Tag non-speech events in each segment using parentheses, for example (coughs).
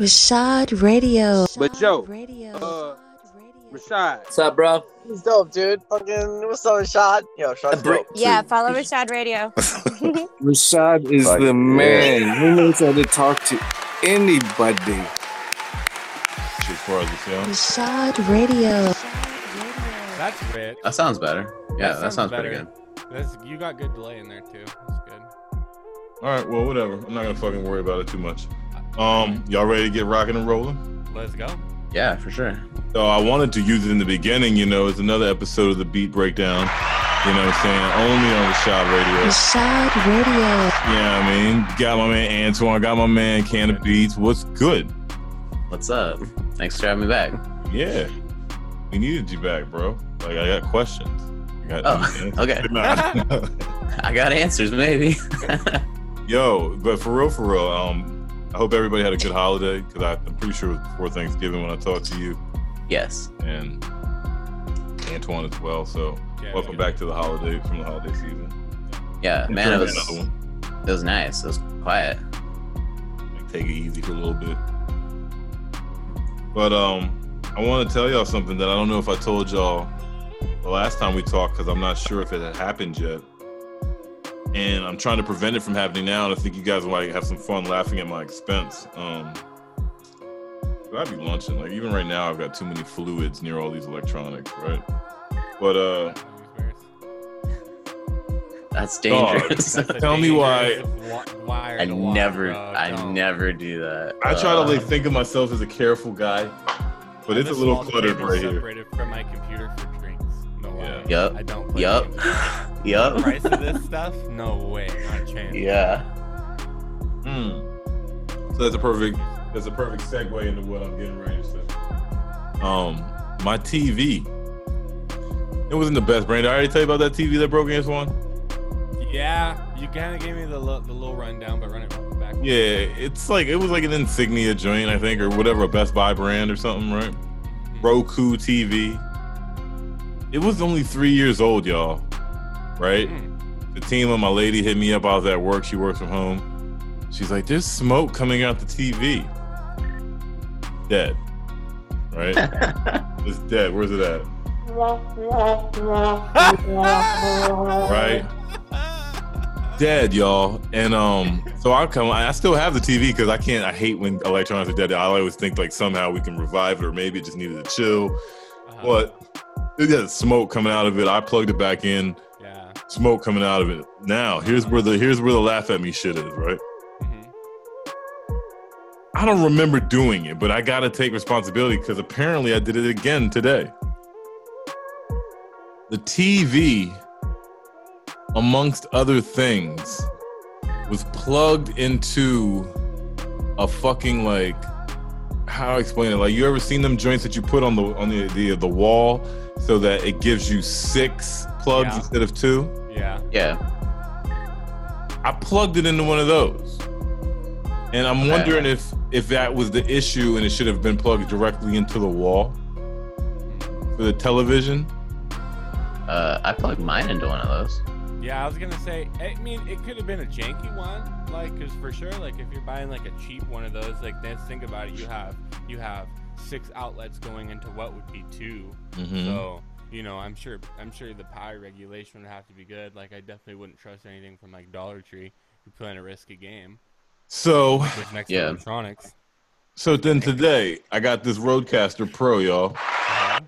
Rashad Radio. But Joe, Radio. uh, Rashad, What's up, bro? He's dope, dude. Fucking what's up, Shot? Yo, Shot's Bro- dope. Yeah, follow Rashad Radio. (laughs) (laughs) Rashad is Fuck the yeah. man. He knows how to talk to anybody. As far as the sound. Rashad Radio. That's rich. That sounds better. Yeah, that, sounds, pretty good. That's, you got good delay in there too. That's good. All right, well, whatever. I'm not gonna fucking worry about it too much. Um, y'all ready to get rocking and rolling? Let's go. Yeah, for sure. So I wanted to use it in the beginning. You know, it's another episode of the Beat Breakdown. You know what I'm saying? Only on the Shot Radio. The Rashad Radio. Yeah, I mean, got my man Antoine, got my man Can of Beats. What's good? What's up? Thanks for having me back. Yeah, we needed you back, bro. Like I got questions. I got, Oh, (laughs) okay. (laughs) I got answers, maybe. (laughs) Yo, but for real, for real, um, I hope everybody had a good holiday because I'm pretty sure it was before Thanksgiving when I talked to you yes. and Antoine as well. So Yeah, welcome yeah. back to the holiday from the holiday season. Yeah, man, it was it was nice. It was quiet. Like, take it easy for a little bit. But um, I want to tell y'all something that I don't know if I told y'all the last time we talked because I'm not sure if it had happened yet. And I'm trying to prevent it from happening now. And I think you guys might have some fun laughing at my expense. Um, but I'd be lunching. Like even right now, I've got too many fluids near all these electronics, right? But uh, That's Dog. dangerous. That's the (laughs) Tell me why- wire I to wire, never, bro. I Don't. never do that. I try to Uh, like think of myself as a careful guy, but it's a little cluttered right here. Separated from my computer for drinks. No way. Yeah. Yup. I don't. Play Yup. games. The Yup. price of this stuff? No way. Not a chance. Yeah. Hmm. So that's a perfect that's a perfect segue into what I'm getting ready to say. Um, my TV. It wasn't the best brand. Did I already tell you about that TV that broke against one. Yeah, you kind of gave me the lo- the little rundown, but run it back. Yeah, it's like it was like an Insignia joint, I think, or whatever, a Best Buy brand or something, right? Roku TV. It was only three years old, y'all. Right? Mm. The team of my lady hit me up. I was at work. She works from home. She's like, "There's smoke coming out the TV." Dead. Right? (laughs) it's dead. Where's it at? (laughs) Right? Dead, y'all. And um, so I come. I still have the TV because I can't. I hate when electronics are dead. I always think like somehow we can revive it, or maybe it just needed to chill. Uh-huh. But it got smoke coming out of it. I plugged it back in. Yeah. Smoke coming out of it. Now here's where the here's where the laugh at me shit is. Right? Mhm. I don't remember doing it, but I gotta take responsibility because apparently I did it again today. The TV, amongst other things, was plugged into a fucking like how do I explain it? Like you ever seen them joints that you put on the on the the, the wall so that it gives you six plugs Yeah. instead of two? Yeah. Yeah. I plugged it into one of those. And I'm wondering if if that was the issue and it should have been plugged directly into the wall for the television. Uh, I plugged mine into one of those. Yeah, I was gonna say. I mean, it could have been a janky one, like, cause for sure, like, if you're buying like a cheap one of those, like, then think about it. You have you have six outlets going into what would be 2 Mhm. So you know, I'm sure I'm sure the power regulation would have to be good. Like, I definitely wouldn't trust anything from like Dollar Tree. You're playing a risky game So with next Yeah. electronics. so then today I got this Rodecaster Pro, y'all. Uh-huh.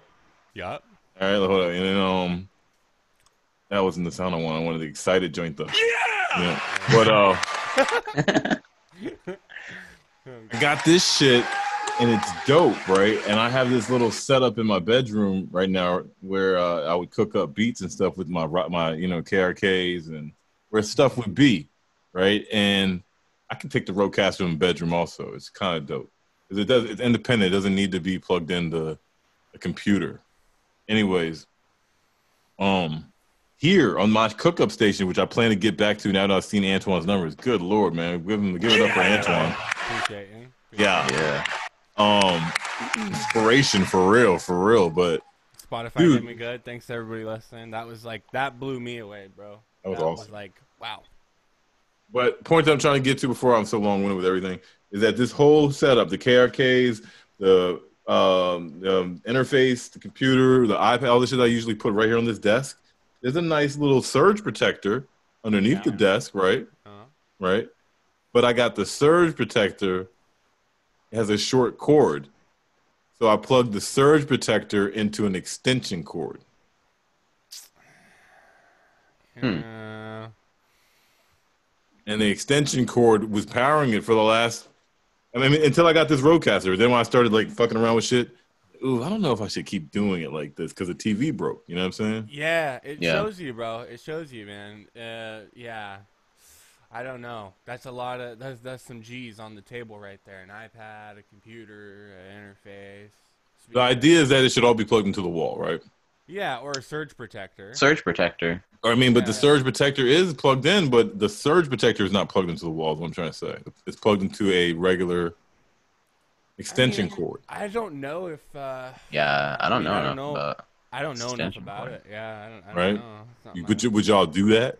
Yup. All right, hold on. And then um that wasn't the sound I wanted. I wanted the excited joint though. Yeah. But uh (laughs) I got this shit and it's dope, right? And I have this little setup in my bedroom right now where uh, I would cook up beats and stuff with my my you know KRKs and where stuff would be, right? And I can take the Rodecaster in the bedroom also. It's kind of dope it does. It's independent. It doesn't need to be plugged into a computer. Anyways, um, here on my cookup station, which I plan to get back to now that I've seen Antoine's numbers. Good lord, man, give him give it up for Antoine. Yeah. Yeah. Um, inspiration for real, for real. But Spotify Dude. did me good. Thanks to everybody listening. That was like that blew me away, bro. That was awesome. like wow. But point that I'm trying to get to before I'm so long winded with everything is that this whole setup, the KRKs, the um, um, interface, the computer, the iPad, all the shit I usually put right here on this desk. There's a nice little surge protector underneath the desk, right? Uh, Right. But I got the surge protector it has a short cord. So I plugged the surge protector into an extension cord. Hmm. uh, and the extension cord was powering it for the last. I mean, until I got this Rodecaster. Then when I started like fucking around with shit, ooh, I don't know if I should keep doing it like this because the TV broke. You know what I'm saying? yeah, it Yeah. shows you, bro. It shows you, man. Uh, yeah. I don't know. That's a lot of that's that's some G's on the table right there. An iPad, a computer, an interface. The idea is that it should all be plugged into the wall, right? Yeah, or a surge protector. Surge protector. Or I mean, but the surge protector is plugged in, but the surge protector is not plugged into the wall. Is what I'm trying to say. It's plugged into a regular extension I mean, cord. I don't know if uh, Yeah, I don't know. I don't know. about- I don't know enough about cord. it. Yeah, I don't. I don't Right? know. You, would, you, would y'all do that?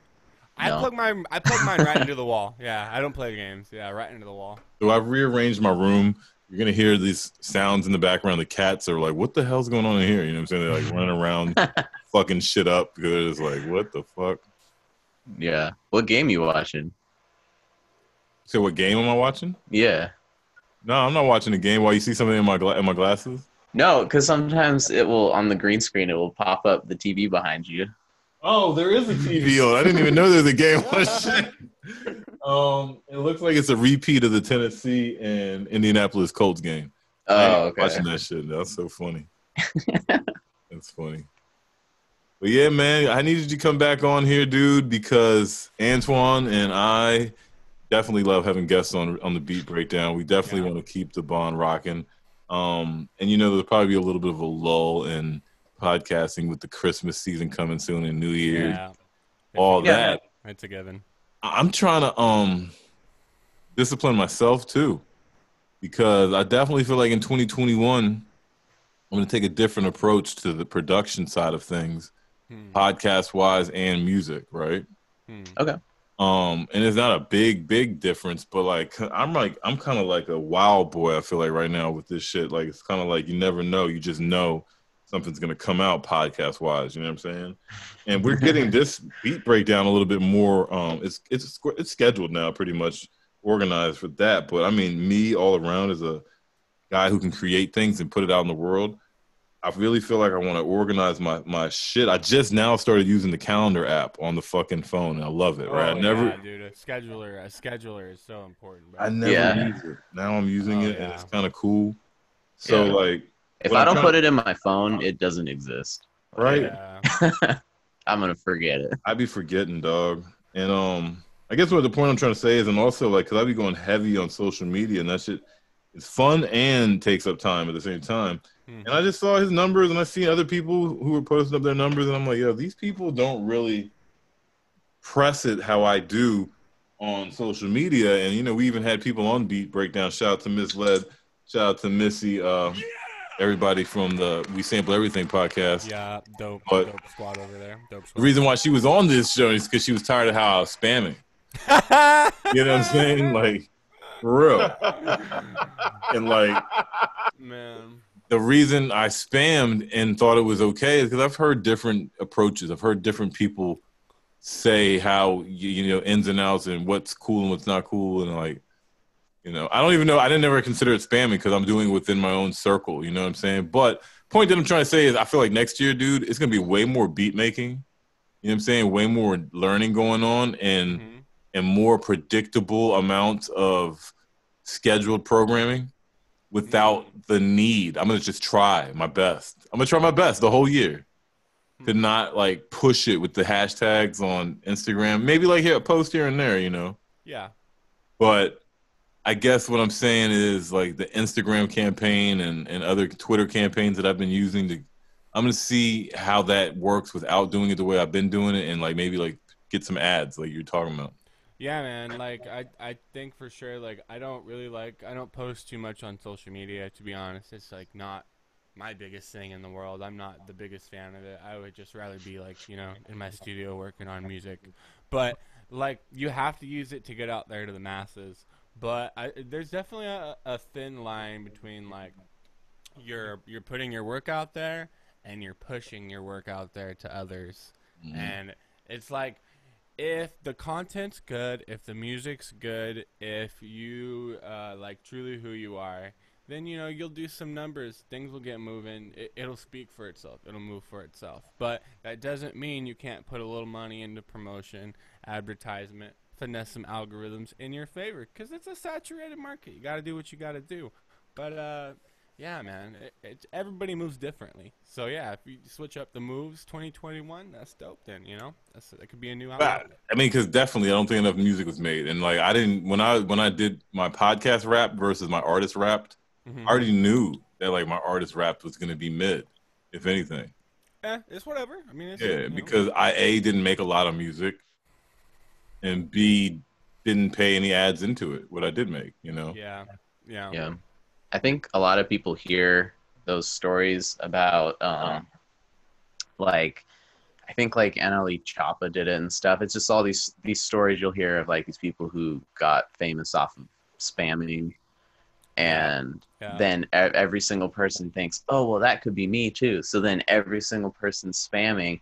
I No. plug mine. I plug mine right into the wall. Yeah, I don't play games. Yeah, right into the wall. So I've rearranged my room. You're gonna hear these sounds in the background. The cats are like, "What the hell's going on in here?" You know what I'm saying? They're like running around, (laughs) fucking shit up because it's like, "What the fuck?" Yeah. What game you watching? So, what game am I watching? Yeah. No, I'm not watching the game. While you see something in my gla- in my glasses? No, because sometimes it will on the green screen it will pop up the TV behind you. Oh, there is a TV on. I didn't even know there was a game on. (laughs) Um, it looks like it's a repeat of the Tennessee and Indianapolis Colts game. Oh, okay. Watching that shit. That's so funny. (laughs) That's funny. But yeah, man, I needed you to come back on here, dude, because Antoine and I definitely love having guests on on the beat breakdown. We definitely Yeah. want to keep the bond rocking. Um, and you know, there'll probably be a little bit of a lull in podcasting with the Christmas season coming soon and New Year, Yeah. all Yeah. that. It's a given. I- I'm trying to um discipline myself too, because I definitely feel like in 2021 I'm going to take a different approach to the production side of things, Hmm. podcast wise and music, right? Hmm. Um, and it's not a big, big difference, but like I'm like I'm kind of like a wild boy. I feel like right now with this shit, like it's kind of like you never know. You just know something's gonna come out podcast wise. You know what I'm saying? And we're getting (laughs) this beat breakdown a little bit more. Um, it's it's it's scheduled now, pretty much organized for that. But I mean, me all around is a guy who can create things and put it out in the world. I really feel like I want to organize my my shit. I just now started using the calendar app on the fucking phone, and I love it. Right? Oh, I never. yeah, dude. A scheduler. A scheduler is so important, bro. I never Yeah. use it. Now I'm using Oh, it, and it's kind of cool. So Yeah. like, If I don't trying- put it in my phone, it doesn't exist. right? Yeah. (laughs) I'm gonna forget it. I'd be forgetting, dog. And um, I guess what the point I'm trying to say is, and also like, cause I be going heavy on social media, and that shit, it's fun and takes up time at the same time. Mhm. And I just saw his numbers, and I see other people who were posting up their numbers, and I'm like, yo, these people don't really press it how I do on social media. And you know, we even had people on Beat Breakdown. Shout out to Miss Led. Shout out to Missy. Uh, everybody from the We Sample Everything podcast. Yeah, dope, But- dope squad over there. Dope The reason why she was on this show is because she was tired of how I was spamming. (laughs) You know what I'm saying? Like, for real. (laughs) And like, Man. The reason I spammed and thought it was okay is because I've heard different approaches. I've heard different people say how you, you know ins and outs and what's cool and what's not cool and like you know I don't even know I didn't ever consider it spamming because I'm doing it within my own circle. You know what I'm saying? But point that I'm trying to say is I feel like next year, dude, it's gonna be way more beat making. You know what I'm saying? Way more learning going on and Mhm. and more predictable amounts of scheduled programming without the need. I'm gonna just try my best. I'm gonna try my best the whole year to hmm. not like push it with the hashtags on Instagram. Maybe like here a post here and there, you know. Yeah. But I guess what I'm saying is like the Instagram campaign and, and other Twitter campaigns that I've been using to I'm gonna see how that works without doing it the way I've been doing it and like maybe like get some ads like you're talking about. Yeah, man. Like I, I think for sure. Like I don't really like. I don't post too much on social media. To be honest, it's like not my biggest thing in the world. I'm not the biggest fan of it. I would just rather be like you know in my studio working on music. But like you have to use it to get out there to the masses. But I, there's definitely a, a thin line between like you're you're putting your work out there and you're pushing your work out there to others. Mhm. And it's like if the content's good, if the music's good, if you uh, like truly who you are, then you know you'll do some numbers. Things will get moving. It, it'll speak for itself. It'll move for itself. But that doesn't mean you can't put a little money into promotion, advertisement, finesse some algorithms in your favor because it's a saturated market. You got to do what you got to do. But uh, yeah, man, it, it, everybody moves differently. So yeah, if you switch up the moves, 2021, that's dope. Then you know, that's that could be a new But, album. I mean, because definitely, I don't think enough music was made, and like I didn't when I when I did my podcast rap versus my artist wrapped, Mhm. I already knew that like my artist rap was gonna be mid, if anything. Yeah, it's whatever. I mean, it's, Yeah, you know. because I a didn't make a lot of music, and b didn't pay any ads into it. What I did make, you know. yeah, yeah, Yeah. I think a lot of people hear those stories about um like I think like NLE Choppa did it and stuff. It's just all these these stories you'll hear of like these people who got famous off of spamming and yeah. then every single person thinks, "Oh, well that could be me too." So then every single person's spamming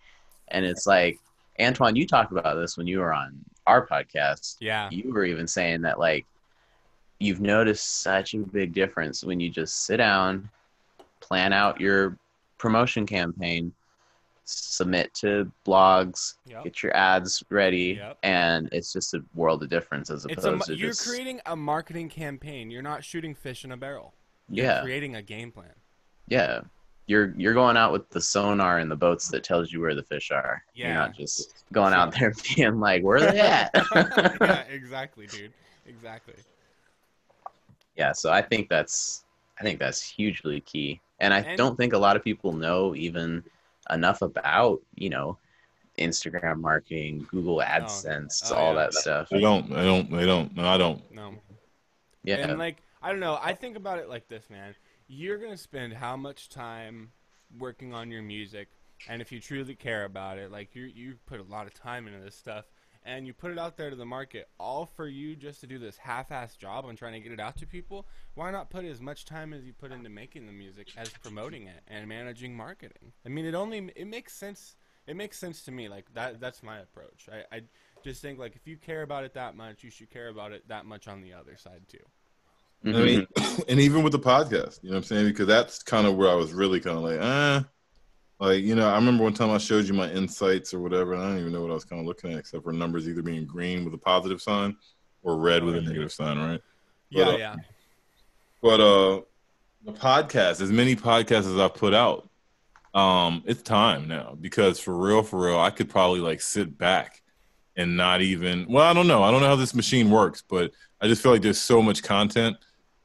and it's like Antoine, you talked about this when you were on our podcast yeah, you were even saying that like you've noticed such a big difference when you just sit down plan out your promotion campaign submit to blogs Yep. get your ads ready Yep. and it's just a world of difference as opposed a, to you're just creating a marketing campaign. You're not shooting fish in a barrel. You're yeah creating a game plan. yeah you're you're going out with the sonar in the boats that tells you where the fish are you're Yeah. not just going out (laughs) there (laughs) being like where are they at (laughs) yeah, exactly, dude. Exactly. Yeah so i think that's i think that's hugely key and i And- don't think a lot of people know even enough about you know instagram marketing google oh, adsense Oh, all yeah. that stuff They don't. I don't. They don't. No, I don't. No. yeah And like I don't know, I think about it like this, man. You're gonna spend how much time working on your music, and if you truly care about it, like you you put a lot of time into this stuff, and you put it out there to the market, all for you just to do this half-ass job on trying to get it out to people. Why not put as much time as you put into making the music as promoting it and managing marketing? I mean, it only it makes sense. It makes sense to me. Like that. That's my approach. I, I just think like if you care about it that much, you should care about it that much on the other side too. I mean, (coughs) and even with the podcast, you know what I'm saying? Because that's kind of where I was really kind of like, eh. Like, you know, I remember one time I showed you my insights or whatever, and I don't even know what I was kind of looking at except for numbers either being green with a positive sign or red with a negative sign, right? Yeah, But, uh, yeah. But uh the podcast, as many podcasts as I've put out, um, it's time now because for real, for real, I could probably like sit back and not even well, I don't know. I don't know how this machine works, but I just feel like there's so much content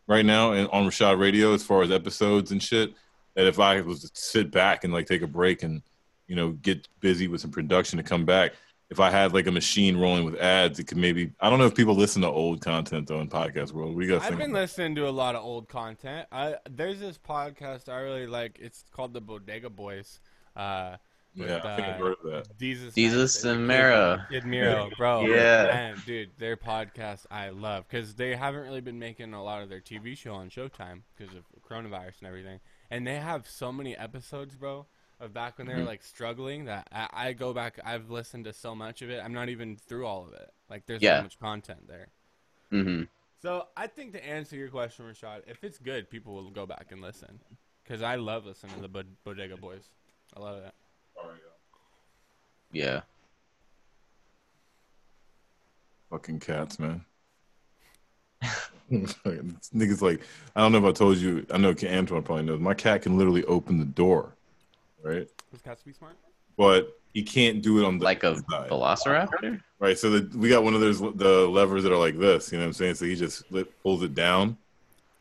right now and on Rashad Radio as far as episodes and shit that if I was to sit back and like take a break and you know get busy with some production to come back, if I had like a machine rolling with ads, it could maybe I don't know if people listen to old content though in podcast world. We got I've been listening to a lot of old content. I there's this podcast I really like. It's called the Bodega Boys. Uh, Yeah, I think I've heard of that. Desus, Desus and and Mero. Kid Mero, bro. (laughs) Yeah. Man, dude, their podcast I love because they haven't really been making a lot of their TV show on Showtime because of coronavirus and everything. And they have so many episodes, bro, of back when they Mm-hmm. were like struggling that I, I go back. I've listened to so much of it. I'm not even through all of it. Like there's Yeah. so much content there. hmm So I think to answer your question, Rashad, if it's good, people will go back and listen. Because I love listening to the Bod- Bodega Boys. I love that. yeah Fucking cats, man. (laughs) (laughs) Niggas like I don't know if I told you. I know Antoine probably knows. My cat can literally open the door, right? Does cats be smart? But he can't do it on the like a side, velociraptor right? So the, we got one of those the levers that are like this. You know what I'm saying? So he just lit, pulls it down.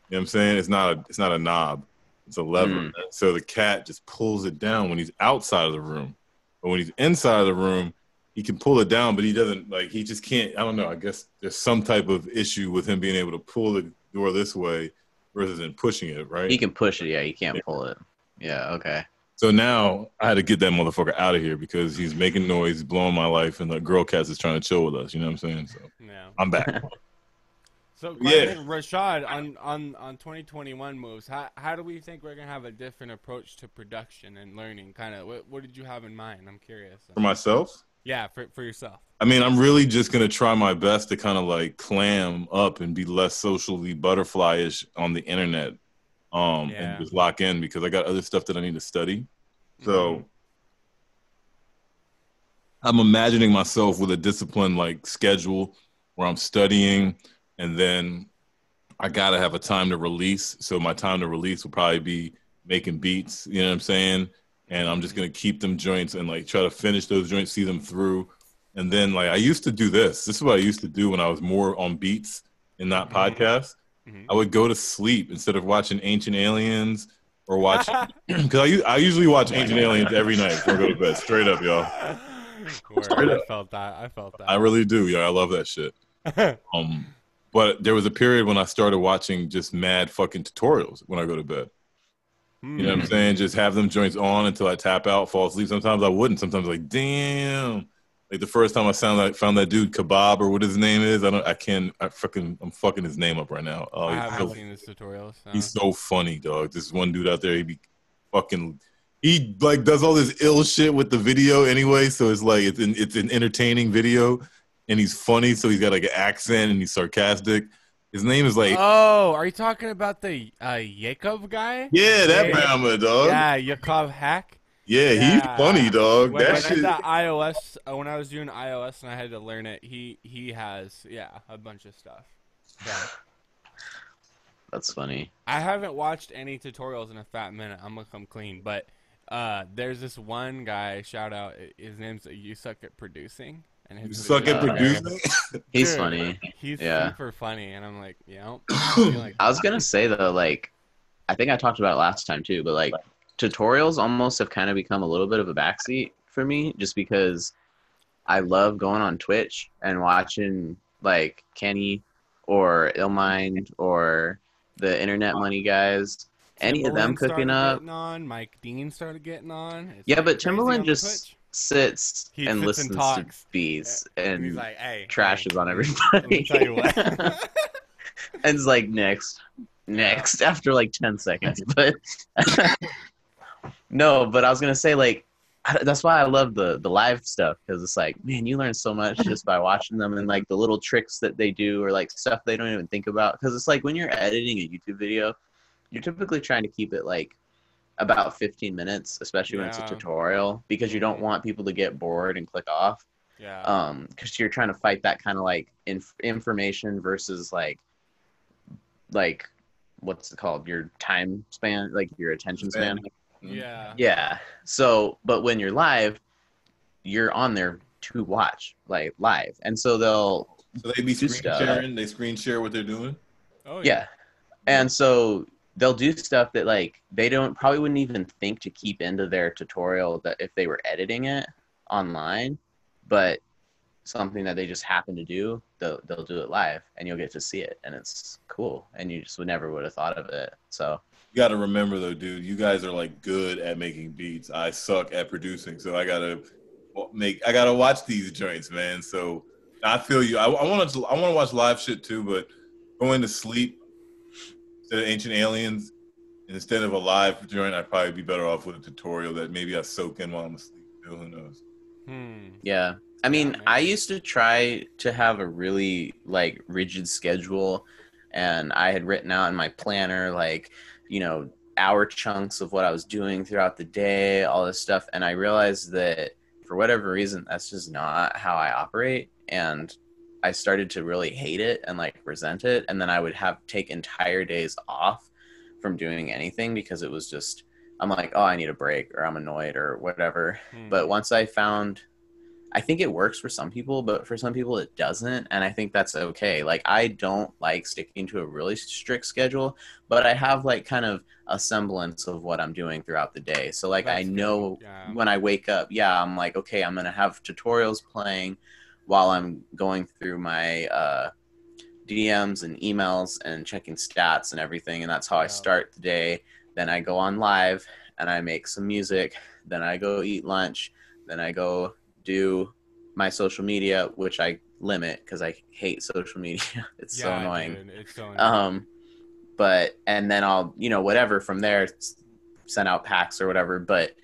You know what I'm saying? It's not a it's not a knob. It's a lever. Mm. So the cat just pulls it down when he's outside of the room. But when he's inside of the room, he can pull it down, but he doesn't like he just can't. I don't know. I guess there's some type of issue with him being able to pull the door this way versus in pushing it, right? he can push it yeah he can't pull it yeah okay So now I had to get that motherfucker out of here because he's making noise, blowing my life, and the girl cats is trying to chill with us. You know what I'm saying? So Yeah. I'm back. (laughs) So Yeah. Rashad, on, on, on 2021 moves, how, how do we think we're gonna have a different approach to production and learning? Kind of, what, what did you have in mind? I'm curious. For myself, Yeah, for for yourself. I mean, I'm really just gonna try my best to kind of like clam up and be less socially butterflyish on the internet, um, Yeah. and just lock in because I got other stuff that I need to study. So Mhm. I'm imagining myself with a disciplined like schedule where I'm studying and then I gotta have a time to release. So my time to release will probably be making beats, you know what I'm saying? And I'm just gonna keep them joints and like try to finish those joints, see them through. And then like I used to do this. This is what I used to do when I was more on beats and not Mhm. podcasts. Mhm. I would go to sleep instead of watching Ancient Aliens or watch (laughs) (clears throat) because I, I usually watch Ancient Aliens every night before I go to bed. Straight up, y'all. Straight I felt that. I felt that. I really do. Yeah, I love that shit. (laughs) Um, but there was a period when I started watching just mad fucking tutorials when I go to bed. Hmm. You know what I'm saying? Just have them joints on until I tap out, fall asleep. Sometimes I wouldn't. Sometimes like, damn. Like the first time I sound like found that dude Kebab or what his name is. I don't. I can't. I fucking. I'm fucking his name up right now. Oh, I he's haven't so- seen this tutorial. So. He's so funny, dog. This one dude out there, he be fucking. He like does all this ill shit with the video anyway, so it's like it's an it's an entertaining video, and he's funny, so he's got like an accent and he's sarcastic. His name is like oh, are you talking about the uh, Yakov guy? yeah, that Yeah. Bama dog. Yeah, Yeah, Yakov Hack. he's Yeah. He's funny, dog. When, that when I shit. did iOS, uh, when I was doing iOS and I had to learn it, he he has yeah a bunch of stuff. Yeah. That's funny. I haven't watched any tutorials in a fat minute. I'm gonna come clean, but uh, there's this one guy. Shout out, his name's You Suck at Producing, and his You suck at producing. (laughs) He's Dude, funny. He's Yeah. super funny, and I'm like, yeah. I feel (coughs) like I was gonna say though, like, I think I talked about it last time too, but like, tutorials almost have kind of become a little bit of a backseat for me, just because I love going on Twitch and watching like Kenny or Illmind or the Internet Money guys, any of them cooking up. getting on. Mike Dean started getting on. It's Yeah, like but crazy on Timbaland just Twitch. Sits He and listens and to beats and like, hey, trashes hey, on everybody. Let me tell you what. (laughs) and it's like next next after like 10 seconds (laughs) but (laughs) no but i was gonna say like that's why i love the the live stuff because it's like man you learn so much just by watching them and like the little tricks that they do or like stuff they don't even think about because it's like when you're editing a youtube video you're typically trying to keep it like about 15 minutes especially when it's a tutorial because you don't want people to get bored and click off yeah. um because you're trying to fight that kind of like inf- information versus like like what's it called your time span like your attention span yeah. yeah so but when you're live you're on there to watch like live and so they'll So they be screen stuff. sharing. They screen share what they're doing. Oh yeah. yeah and so they'll do stuff that like they don't probably wouldn't even think to keep into their tutorial that if they were editing it online but something that they just happen to do they'll, they'll do it live and you'll get to see it and it's cool and you just would never would have thought of it so You got to remember though, dude. You guys are like good at making beats. I suck at producing, so I gotta make. I gotta watch these joints, man. So I feel you. I, want to. I want to watch live shit too, but going to sleep instead of Ancient Aliens instead of a live joint, I'd probably be better off with a tutorial that maybe I soak in while I'm asleep. Too. Who knows? Hmm. Yeah. I mean, man. I used to try to have a really like rigid schedule and I had written out in my planner like, you know, hour chunks of what I was doing throughout the day, all this stuff, and I realized that for whatever reason that's just not how I operate and I started to really hate it and like resent it and then I would have take entire days off from doing anything because it was just I'm like, "Oh, I need a break," or "I'm annoyed," or whatever Hmm. but once i found i think it works for some people but for some people it doesn't and i think that's okay like i don't like sticking to a really strict schedule but i have like kind of a semblance of what i'm doing throughout the day so like i That's good. know Yeah. when i wake up yeah i'm like okay i'm gonna have tutorials playing while i'm going through my uh dms and emails and checking stats and everything and that's how i start the day then i go on live and I make some music. Then I go eat lunch. Then I go do my social media, which I limit because I hate social (laughs) media. it's so annoying. dude, it's so annoying. Um, but and then I'll you know whatever from there send out packs or whatever. But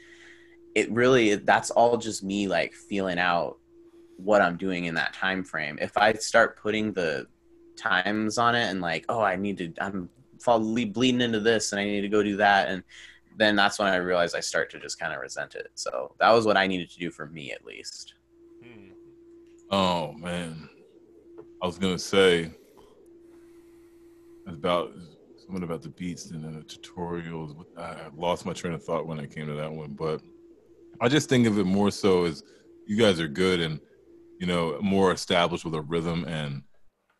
it really that's all just me like feeling out what I'm doing in that time frame. If I start putting the times on it and like oh I need to I'm fall bleeding into this and I need to go do that and then that's when I realize I start to just kind of resent it. So that was what I needed to do for me at least. Hmm. Oh man, I was gonna say about something about the beats and the tutorials. I I lost my train of thought when I came to that one, but I just think of it more so as you guys are good and you know more established with a rhythm, and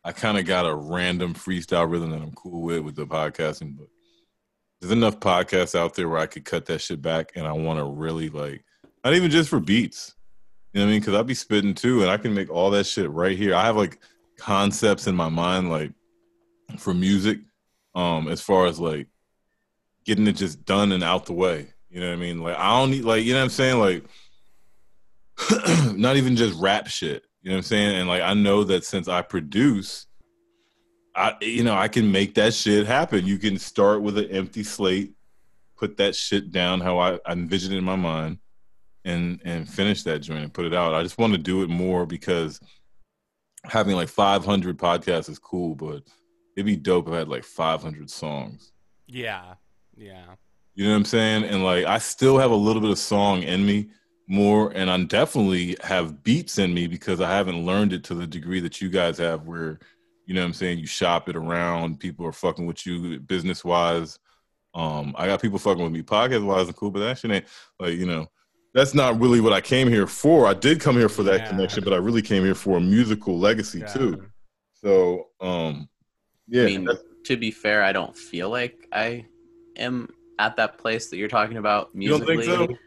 I kind of got a random freestyle rhythm that I'm cool with with the podcasting, but. There's enough podcasts out there where I could cut that shit back, and I want to really like, not even just for beats, you know what I mean? Because I'd be spitting too, and I can make all that shit right here. I have like concepts in my mind, like for music, um, as far as like getting it just done and out the way. You know what I mean? Like I don't need like you know what I'm saying? Like (clears throat) not even just rap shit. You know what I'm saying? And like I know that since I produce, I you know I can make that shit happen. You can start with an empty slate, put that shit down how I, I envision it in my mind and and finish that joint and put it out. I just want to do it more because having like 500 podcasts is cool, but it'd be dope if I had like 500 songs. Yeah, yeah. You know what I'm saying? And like I still have a little bit of song in me more and I definitely have beats in me because I haven't learned it to the degree that you guys have where you know what I'm saying, you shop it around, people are fucking with you business wise. Um I got people fucking with me podcast wise and cool, but that shit ain't like, you know, that's not really what I came here for. I did come here for that Yeah. connection, but I really came here for a musical legacy Yeah. too. So um yeah, I mean, to be fair, I don't feel like I am at that place that you're talking about you don't musically. think so?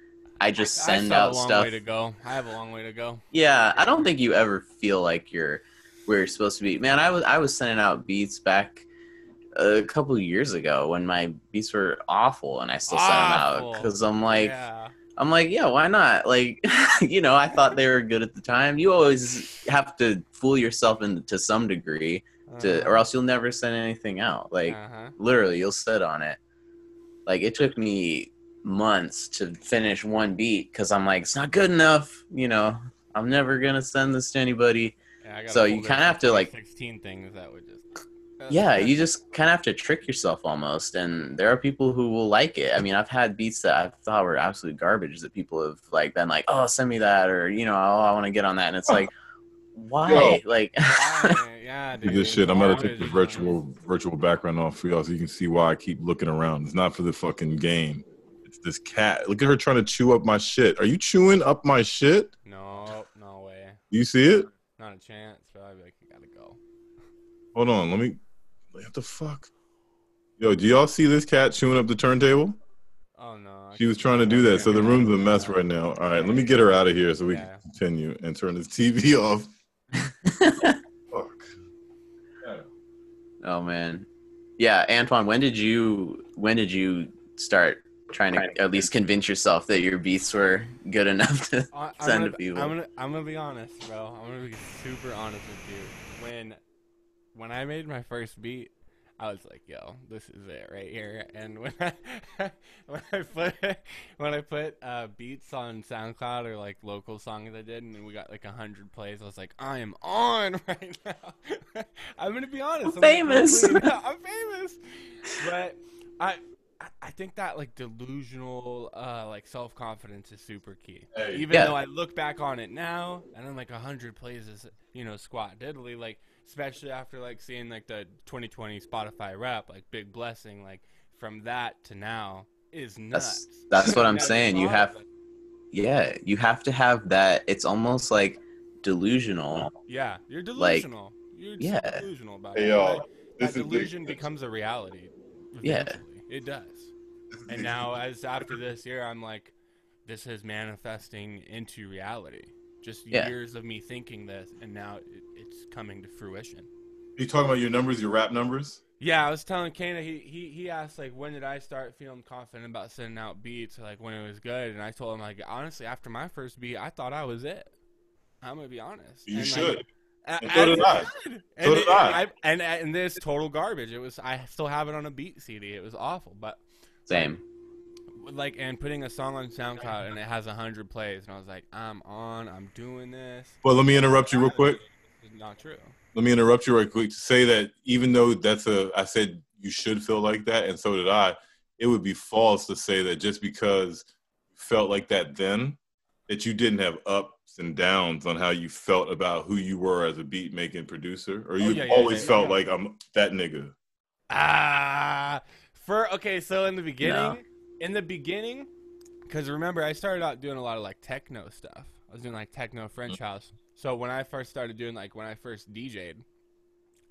I just I send have out a long stuff. way to go. I have a long way to go. Yeah, I don't think you ever feel like you're where you're supposed to be. Man, I was I was sending out beats back a couple of years ago when my beats were awful, and I still sent them out because I'm like, yeah. I'm like, yeah, why not? Like, (laughs) you know, I thought they were good at the time. You always have to fool yourself in to some degree, to, or else you'll never send anything out. Like, uh-huh. literally, you'll sit on it. Like, it took me months to finish one beat because I'm like, it's not good enough. You know, I'm never gonna send this to anybody. Yeah, I got a So you kinda have to, like- 16 things that would just. (laughs) Yeah, you just kind of have to trick yourself almost. And there are people who will like it. I mean, I've had beats that I thought were absolute garbage that people have like been like, oh, send me that, or you know, oh, I want to get on that, and it's like, (laughs) why? Like, Why? (laughs) yeah, Do dude. this shit. I'm gonna take the virtual virtual background off for y'all so you can see why I keep looking around. It's not for the fucking game. It's this cat. Look at her trying to chew up my shit. Are you chewing up my shit? No, no way. You see it? Not a chance. But I'd be like, you gotta go. Hold on. Let me. What the fuck? Yo, do y'all see this cat chewing up the turntable? Oh no. I She was trying to do that, so the room's a mess right now. All right, let me get her out of here so we Yeah. can continue and turn this TV (laughs) off. Fuck. oh man, yeah, Antoine, when did you when did you start trying to at least convince yourself that your beats were good enough to I- I'm send gonna, to people? I'm gonna, I'm gonna be honest, bro. I'm gonna be super honest with you. When, when I made my first beat, I was like, "Yo, this is it right here." And when I, (laughs) when I put, when I put uh, beats on SoundCloud or like local songs I did, and we got like a hundred plays, I was like, "I am on (laughs) right now." (laughs) I'm gonna be honest. I'm gonna famous. clean. I'm famous. But I, I- I think that like delusional, uh, like self confidence is super key. Hey. Even Yeah. though I look back on it now, and I'm like hundred plays is you know squat diddly, like especially after like seeing like the 2020 Spotify rap, like Big Blessing, like from that to now is nuts. That's that's what I'm saying. You have yeah, you have to have that. It's almost like delusional. yeah, you're like, delusional. you're just yeah. delusional about Hey, it. y'all, That- this that is big. delusion becomes a reality. Yeah. Eventually. it does. (laughs) And now, as after this year, I'm like, this is manifesting into reality. Just Yeah. years of me thinking this, and now it, it's coming to fruition. You talking about your numbers, your rap numbers? Yeah, I was telling Kana. He, he he asked like, when did I start feeling confident about sending out beats? Like when it was good, and I told him like, honestly, after my first beat, I thought I was it. I'm gonna be honest. You And, should. Like, And so did I. And, So did it- I. And and this total garbage. It was. I still have it on a beat CD. It was awful, but Same. like and putting a song on SoundCloud and it has a hundred plays, and I was like, I'm on. I'm doing this. But let me interrupt you real quick. It's not true. Let me interrupt you right quick to say that even though that's a, I said you should feel like that, and so did I. It would be false to say that just because you felt like that then, that you didn't have ups and downs on how you felt about who you were as a beat making producer, or you Oh, yeah, yeah, always yeah, felt yeah. like I'm that nigga. Ah, for okay. So in the beginning, No. in the beginning, because remember, I started out doing a lot of like techno stuff. I was doing like techno French house. So when I first started doing like when I first DJ'd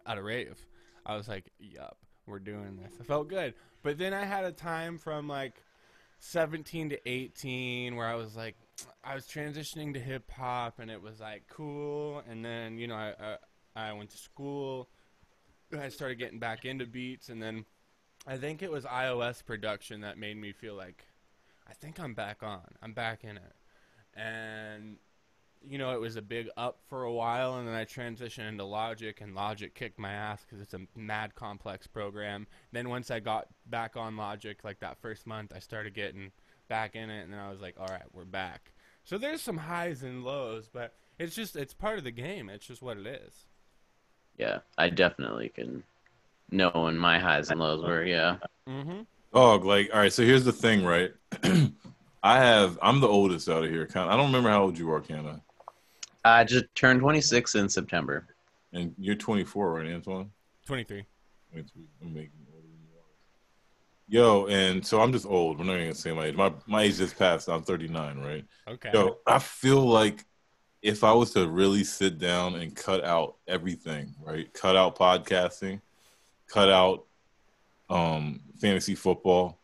at a rave, I was like, "Yup, we're doing this." I felt good. But then I had a time from like 17 to 18 where I was like, I was transitioning to hip hop, and it was like cool. And then you know, I I, I went to school. I started getting back into beats, and then I think it was iOS production that made me feel like I think I'm back on. I'm back in it, and you know it was a big up for a while, and then I transitioned into Logic, and Logic kicked my ass because it's a mad complex program. Then once I got back on Logic, like that first month, I started getting back in it, and then I was like, all right, we're back. So there's some highs and lows, but it's just it's part of the game. It's just what it is. Yeah, I definitely can know when my highs and lows were. Yeah. Mm-hmm. Dog, like, all right. So here's the thing, right? (clears throat) I have. I'm the oldest out of here. Kind. I don't remember how old you are, Canna. I just turned 26 in September. And you're 24, right, Antoine? 23. 23. I'm making you older than you are. Yo, and so I'm just old. We're not even gonna say my age. My my age just passed. I'm 39, right? Okay. Yo, I feel like if I was to really sit down and cut out everything, right? Cut out podcasting, cut out um fantasy football,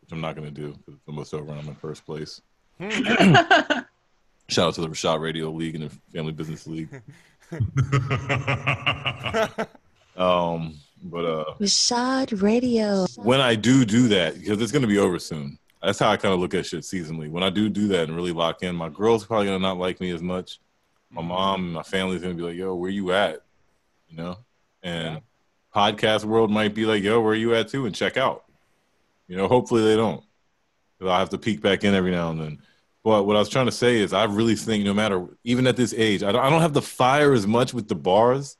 which I'm not gonna do because I'm still around in first place. (clears throat) Shout out to the Rashad Radio League and the Family Business League. (laughs) um, but uh, Rashad Radio. when I do do that, because it's going to be over soon. That's how I kind of look at shit seasonally. When I do do that and really lock in, my girl's probably gonna not like me as much. My mom and my family's gonna be like, "Yo, where you at?" You know, and podcast world might be like, "Yo, where you at too?" and check out. You know, hopefully they don't. I'll have to peek back in every now and then. But what I was trying to say is, I really think no matter, even at this age, I don't, I don't have the fire as much with the bars.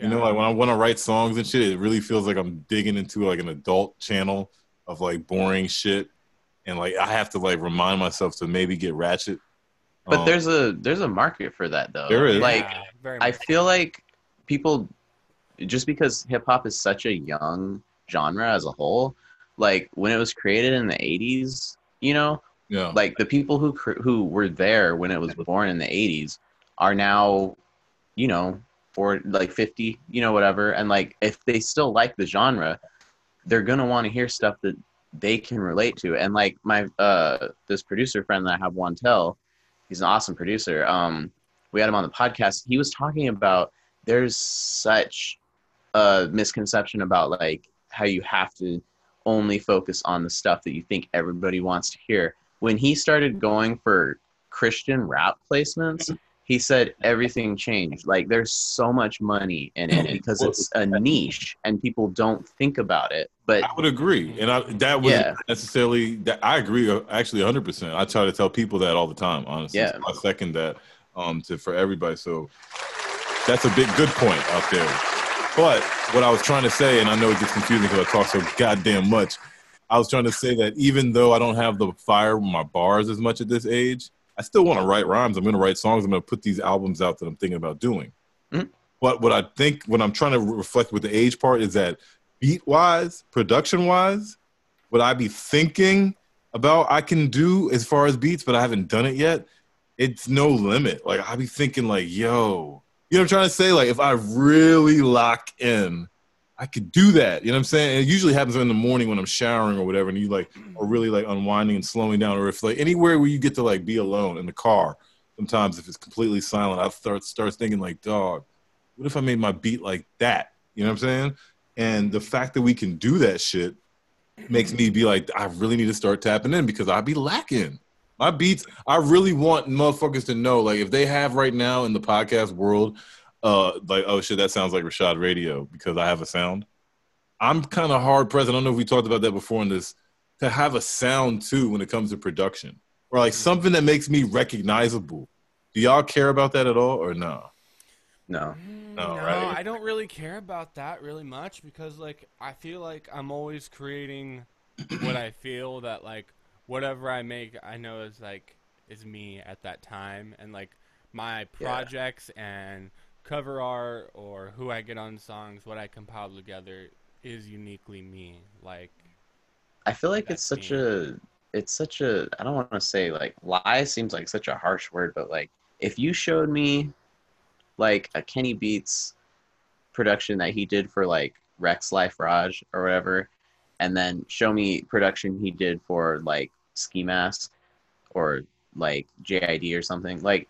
You know, like when I want to write songs and shit, it really feels like I'm digging into like an adult channel of like boring shit, and like I have to like remind myself to maybe get ratchet. But Um, there's a there's a market for that though. There is. Like Yeah, I feel like people just because hip hop is such a young genre as a whole, like when it was created in the 80s, you know, yeah, like the people who cr- who were there when it was born in the 80s are now, you know, or like 50, you know, whatever. And like if they still like the genre, they're gonna want to hear stuff that they can relate to. And like my uh this producer friend that I have, Wantel, he's an awesome producer. Um, we had him on the podcast. He was talking about there's such a misconception about like how you have to only focus on the stuff that you think everybody wants to hear. When he started going for Christian rap placements, he said everything changed. Like there's so much money in it (clears throat) because it's a niche and people don't think about it. But I would agree, and I, that was Yeah. necessarily. That I agree, uh, actually, 100. percent I try to tell people that all the time. Honestly, Yeah. So I second that um, to for everybody. So that's a big good point out there. But what I was trying to say, and I know it gets confusing because I talk so goddamn much. I was trying to say that even though I don't have the fire my bars as much at this age, I still want to write rhymes. I'm going to write songs. I'm going to put these albums out that I'm thinking about doing. Mhm. But what I think, what I'm trying to reflect with the age part is that beat wise, production wise, what I be thinking about I can do as far as beats, but I haven't done it yet. It's no limit. Like I be thinking like, yo, you know what I'm trying to say? Like if I really lock in, I could do that. You know what I'm saying? It usually happens in the morning when I'm showering or whatever, and you like are really like unwinding and slowing down, or if like anywhere where you get to like be alone in the car. Sometimes if it's completely silent, I start start thinking like, dog, what if I made my beat like that? You know what I'm saying? And the fact that we can do that shit makes me be like, I really need to start tapping in because I'd be lacking. My beats, I really want motherfuckers to know, like, if they have right now in the podcast world, uh, like, oh shit, that sounds like Rashad Radio because I have a sound. I'm kind of hard pressed. I don't know if we talked about that before in this to have a sound too when it comes to production or like something that makes me recognizable. Do y'all care about that at all or no? No. No, no, right? I don't really care about that really much because like I feel like I'm always creating what I feel that like whatever I make I know is like is me at that time and like my Yeah. projects and cover art or who I get on songs, what I compile together is uniquely me. Like I feel like it's such a it's such a I don't want to say like lie seems like such a harsh word, but like if you showed me like a Kenny Beats production that he did for like Rexx Life Raj or whatever, and then show me production he did for like Ski Mask or like JID or something, like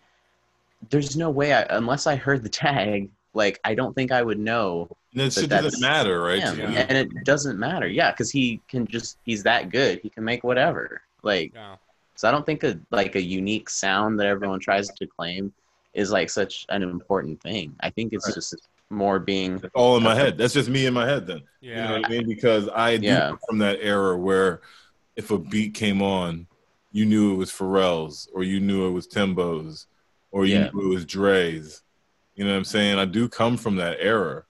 there's no way I unless I heard the tag, like I don't think I would know And that But shit that's doesn't matter, right? Yeah. and it doesn't matter yeah because he can just he's that good he can make whatever like yeah. so i don't think a like a unique sound that everyone tries to claim is like such an important thing i think it's Right. just more being It's all in my head. That's just me in my head then. Yeah. You know what I mean? Because I do Yeah. from that era where if a beat came on, you knew it was Pharrell's or you knew it was Timbo's or you Yeah. knew it was Dre's. You know what I'm saying? I do come from that era.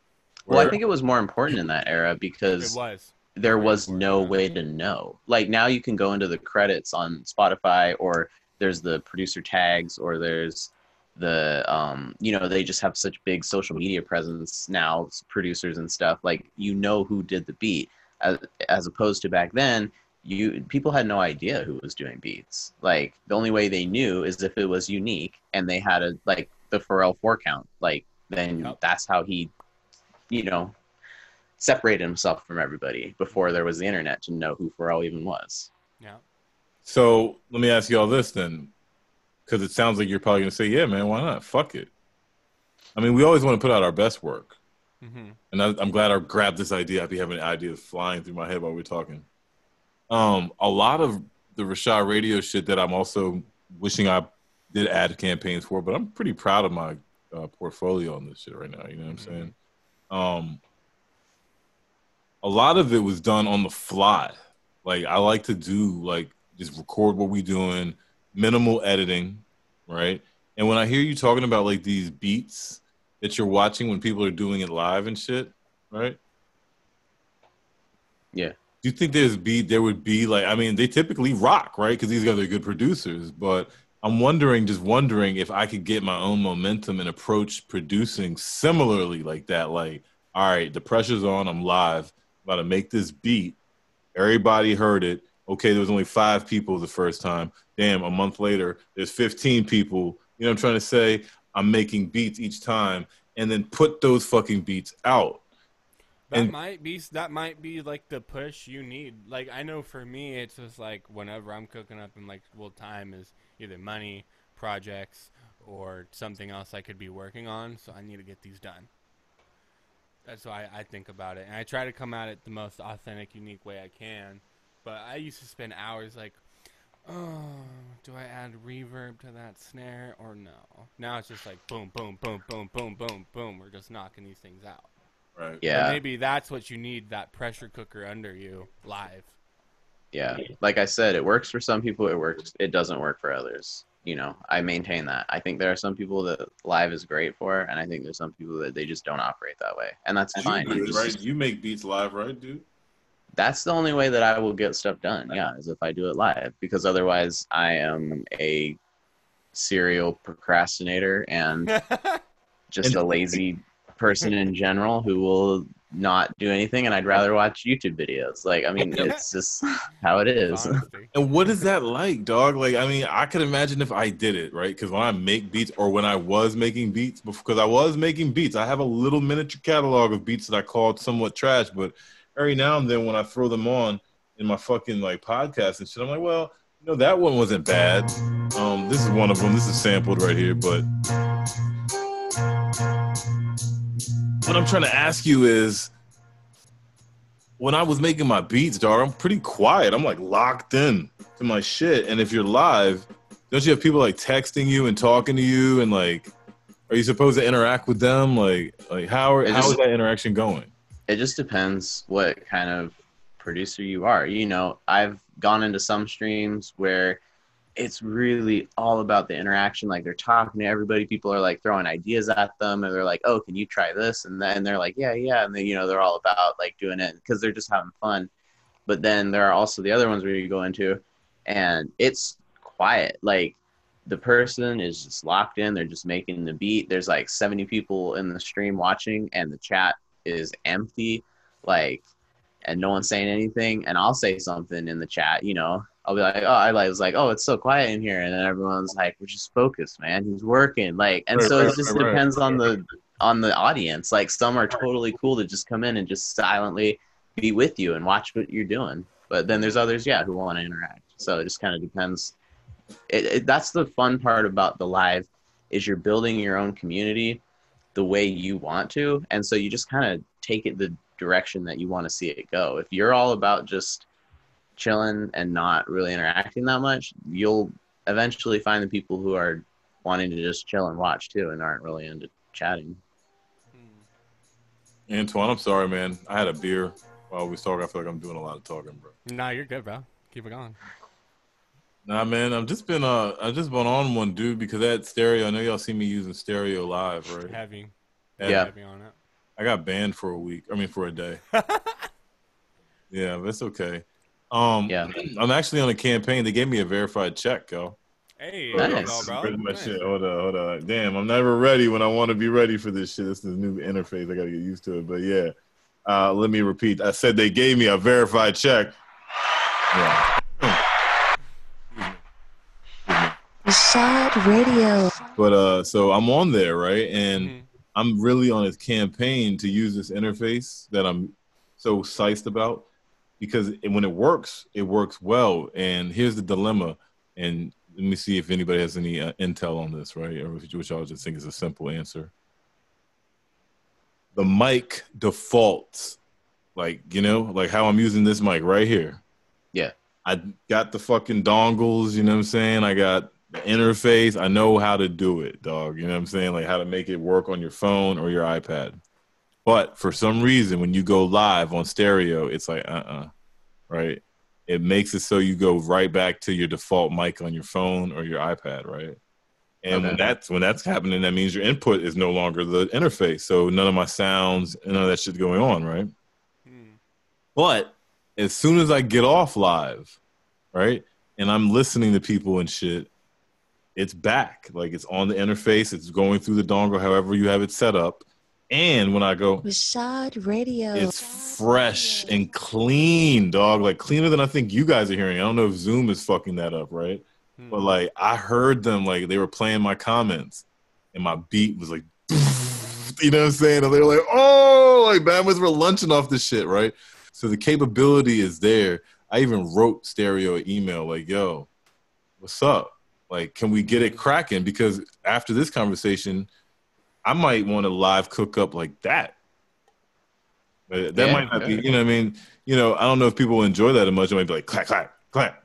well i think it was more important in that era It because was. there was no way to know. Like now you can go into the credits on Spotify or there's the producer tags or there's the um you know they just have such big social media presence now producers and stuff like you know who did the beat as, as opposed to back then you people had no idea who was doing beats like the only way they knew is if it was unique and they had a like the Pharrell four count like then Yep. that's how he you know separated himself from everybody before there was the internet to know who Pharrell even was. Yeah. So let me ask you all this then, because it sounds like you're probably gonna say, "Yeah, man, why not? Fuck it." I mean, we always want to put out our best work, hmm and I, I'm glad I grabbed this idea. I'd be having ideas flying through my head while we're talking. Um, a lot of the Rashad Radio shit that I'm also wishing I did ad campaigns for, but I'm pretty proud of my uh, portfolio on this shit right now. You know what I'm Mhm. saying? Um, a lot of it was done on the fly. Like I like to do like just record what we doing, minimal editing, right? And when I hear you talking about like these beats that you're watching when people are doing it live and shit, right? Yeah. Do you think there's be there would be like I mean they typically rock right because these guys are good producers, but I'm wondering just wondering if I could get my own momentum and approach producing similarly like that. Like, all right, the pressure's on. I'm live. I'm about to make this beat. Everybody heard it. Okay, there was only five people the first time. Damn, a month later, there's 15 people. You know what I'm trying to say? I'm making beats each time, and then put those fucking beats out. That And- might be that might be like the push you need. Like I know for me, it's just like whenever I'm cooking up and like well, time is either money, projects, or something else I could be working on. So I need to get these done. That's why I think about it, and I try to come at it the most authentic, unique way I can. But I used to spend hours like, oh, do I add reverb to that snare or no? Now it's just like boom, boom, boom, boom, boom, boom, boom. We're just knocking these things out. Right. But Yeah. maybe that's what you need that pressure cooker under you live. Yeah. Like I said, it works for some people, it works it doesn't work for others. You know, I maintain that. I think there are some people that live is great for, and I think there's some people that they just don't operate that way. And that's You fine. do, You just- right? You make beats live, right, dude? that's the only way that I will get stuff done. Yeah, is if I do it live because otherwise I am a serial procrastinator and (laughs) just a lazy person in general who will not do anything and I'd rather watch YouTube videos. Like I mean, it's (laughs) just how it is. And what is that like, dog? Like, I mean, I could imagine if I did it, right? Because when I make beats, or when I was making beats, because I was making beats, I have a little miniature catalog of beats that I called somewhat trash. But every now and then, when I throw them on in my fucking like podcast and shit, I'm like, well, you know, that one wasn't bad. Um, this is one of them. This is sampled right here, but what I'm trying to ask you is when I was making my beats, dog, I'm pretty quiet. I'm like locked in to my shit. And if you're live, don't you have people like texting you and talking to you and like are you supposed to interact with them? Like like how are, just- is that interaction going? it just depends what kind of producer you are. You know, I've gone into some streams where it's really all about the interaction. Like they're talking to everybody. People are like throwing ideas at them, and they're like, "Oh, can you try this?" And then they're like, "Yeah, yeah." And then you know they're all about like doing it because they're just having fun. But then there are also the other ones where you go into, and it's quiet. Like the person is just locked in. They're just making the beat. There's like 70 people in the stream watching, and the chat is empty. Like and no one's saying anything and i'll say something in the chat you know i'll be like oh i like was like oh it's so quiet in here and then everyone's like we're just focused man. He's working like and Right, so right, it just right. depends on the on the audience. Like some are totally cool to just come in and just silently be with you and watch what you're doing. But then there's others yeah who want to interact. So it just kind of depends. It, it, that's the fun part about the live is you're building your own community the way you want to. And so you just kind of take it the direction that you want to see it go. If you're all about just chilling and not really interacting that much you'll eventually find the people who are wanting to just chill and watch too and aren't really into chatting Antoine, I'm sorry, man. I had a beer while we was talking. I feel like I'm doing a lot of talking, bro. Nah, you're good, bro. Keep it going. Nah, man, I've just been uh, I've just been on one, dude, because that stereo. I know y'all see me using stereo live, right? Heavy. Yeah. Heavy on it. I got banned for a week. I mean, for a day. (laughs) yeah, but it's okay. Um, Yeah. (clears throat) I'm actually on a campaign. They gave me a verified check, yo. Hey, Nice. there you go, bro. My Nice. shit? Hold on, hold on. Damn, I'm never ready when I want to be ready for this shit. This is a new interface. I gotta get used to it. But yeah, uh, let me repeat. I said they gave me a verified check. Yeah. Rashad Radio. But uh, so I'm on there, right? And Mhm. I'm really on his campaign to use this interface that I'm so psyched about because when it works, it works well. And here's the dilemma. And let me see if anybody has any uh, intel on this, right? Or which which I'll just think is a simple answer. The mic defaults, like you know, like how I'm using this mic right here. Yeah. I got the fucking dongles, you know what I'm saying? I got the interface. I know how to do it, dog. You know what I'm saying? Like how to make it work on your phone or your iPad. But for some reason, when you go live on stereo, it's like, uh uh right? It makes it so you go right back to your default mic on your phone or your iPad, right? And when that's when that's happening, that means your input is no longer the interface. So none of my sounds, none of that shit going on, right? Hmm. But as soon as I get off live, right, and I'm listening to people and shit, it's back. Like it's on the interface, it's going through the dongle, however you have it set up. And when I go, Rashad Radio. it's fresh and clean, dog. Like cleaner than I think you guys are hearing. I don't know if Zoom is fucking that up, right? Hmm. But like I heard them like they were playing my comments, and my beat was like, (laughs) you know what I'm saying? And they were like, oh, like bandwidth were lunching off this shit, right? So the capability is there. I even wrote stereo an email like, yo, what's up? Like, can we get it cracking? Because after this conversation, I might want to live cook up like that. But that Yeah, might not be, you know what I mean? You know, I don't know if people enjoy that as much. It might be like clap, clap, clap.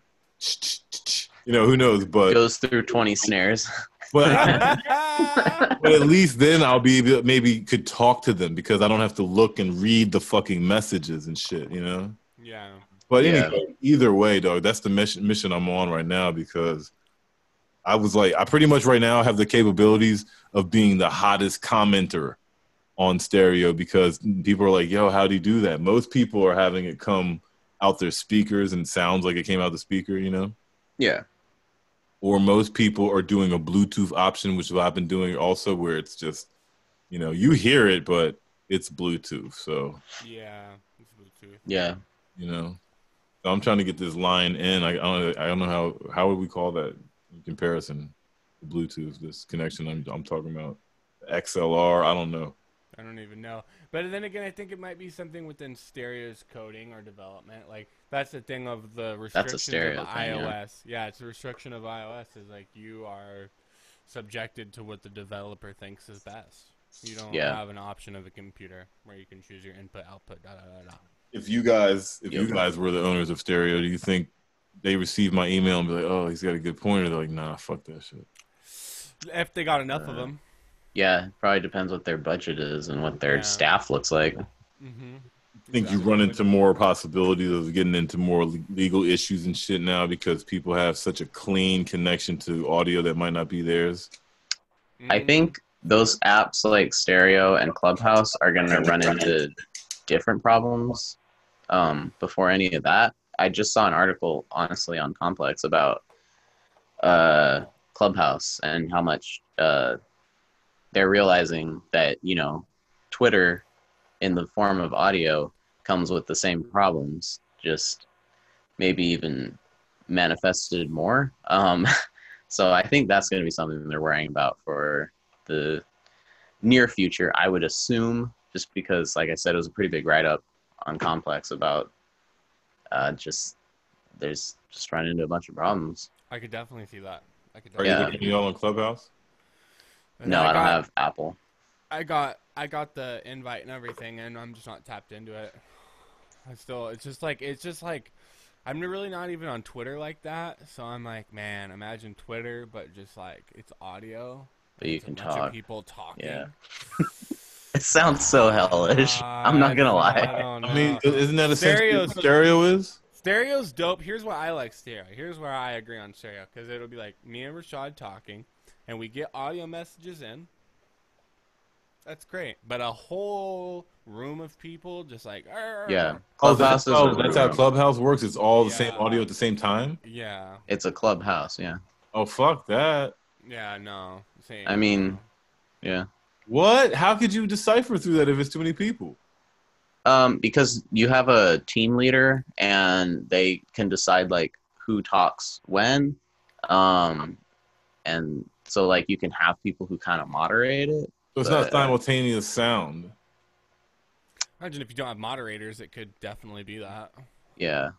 You know, who knows? But goes through 20 snares but (laughs) but at least then I'll be maybe could talk to them because I don't have to look and read the fucking messages and shit, you know. yeah. But Yeah. anyway, either way, dog, that's the mission mission I'm on right now because I was like, I pretty much right now have the capabilities of being the hottest commenter on stereo because people are like, yo, how do you do that? Most people are having it come out their speakers and sounds like it came out the speaker, you know? yeah Or most people are doing a Bluetooth option, which is what I've been doing also, where it's just, you know, you hear it, but it's Bluetooth. So Yeah. It's Bluetooth. yeah you know. So I'm trying to get this line in. I, I don't I don't know how how would we call that in comparison to Bluetooth. This connection I'm I'm talking about XLR. I don't know. I don't even know. But then again, I think it might be something within stereo's coding or development. Like that's the thing of the restrictions stereo of thing, yeah. iOS. Yeah. it's a restriction of iOS is like you are subjected to what the developer thinks is best. You don't Yeah. have an option of a computer where you can choose your input, output, da da da da. if you guys if you guys were the owners of Stereo, do you think they receive my email and be like, "Oh, he's got a good point," or they're like, "Nah, fuck that shit." If they got enough of Uh, them. Yeah, probably depends what their budget is and what their Yeah. staff looks like. Mm-hmm. I think you run into more possibilities of getting into more legal issues and shit now because people have such a clean connection to audio that might not be theirs. I think those apps like Stereo and Clubhouse are going to run into different problems um, before any of that. I just saw an article, honestly, on Complex about uh, Clubhouse and how much uh, they're realizing that, you know, Twitter in the form of audio comes with the same problems, just maybe even manifested more. Um, (laughs) so I think that's going to be something they're worrying about for the near future. I would assume, just because, like I said, it was a pretty big write up on Complex about uh, just there's just running into a bunch of problems. I could definitely see that. I could Are Yeah. you looking at y'all on Clubhouse? And no, I, don't got- have Apple. I got I got the invite and everything, and I'm just not tapped into it. I still, it's just like it's just like I'm really not even on Twitter like that. So I'm like, man, imagine Twitter, but just like it's audio. But you It's can talk. people talking. Yeah. (laughs) (laughs) It sounds so hellish. I'm not gonna I lie. don't I mean, isn't that essentially Stereo's- what stereo is? Stereo's dope. Here's why I like stereo. Here's where I agree on stereo because it'll be like me and Rashad talking, and we get audio messages in. That's great, but a whole room of people just like "Arr." Yeah. Oh, that's, Clubhouse is how, a that's how. Clubhouse works. It's all the same audio at the same time. yeah, It's a clubhouse. Yeah. Oh fuck that! yeah, no. Same. I mean, yeah. What? How could you decipher through that if it's too many people? Um, because you have a team leader and they can decide like who talks when. Um, and so like you can have people who kind of moderate it. So it's not simultaneous sound. imagine if you don't have moderators, it could definitely be that. Yeah.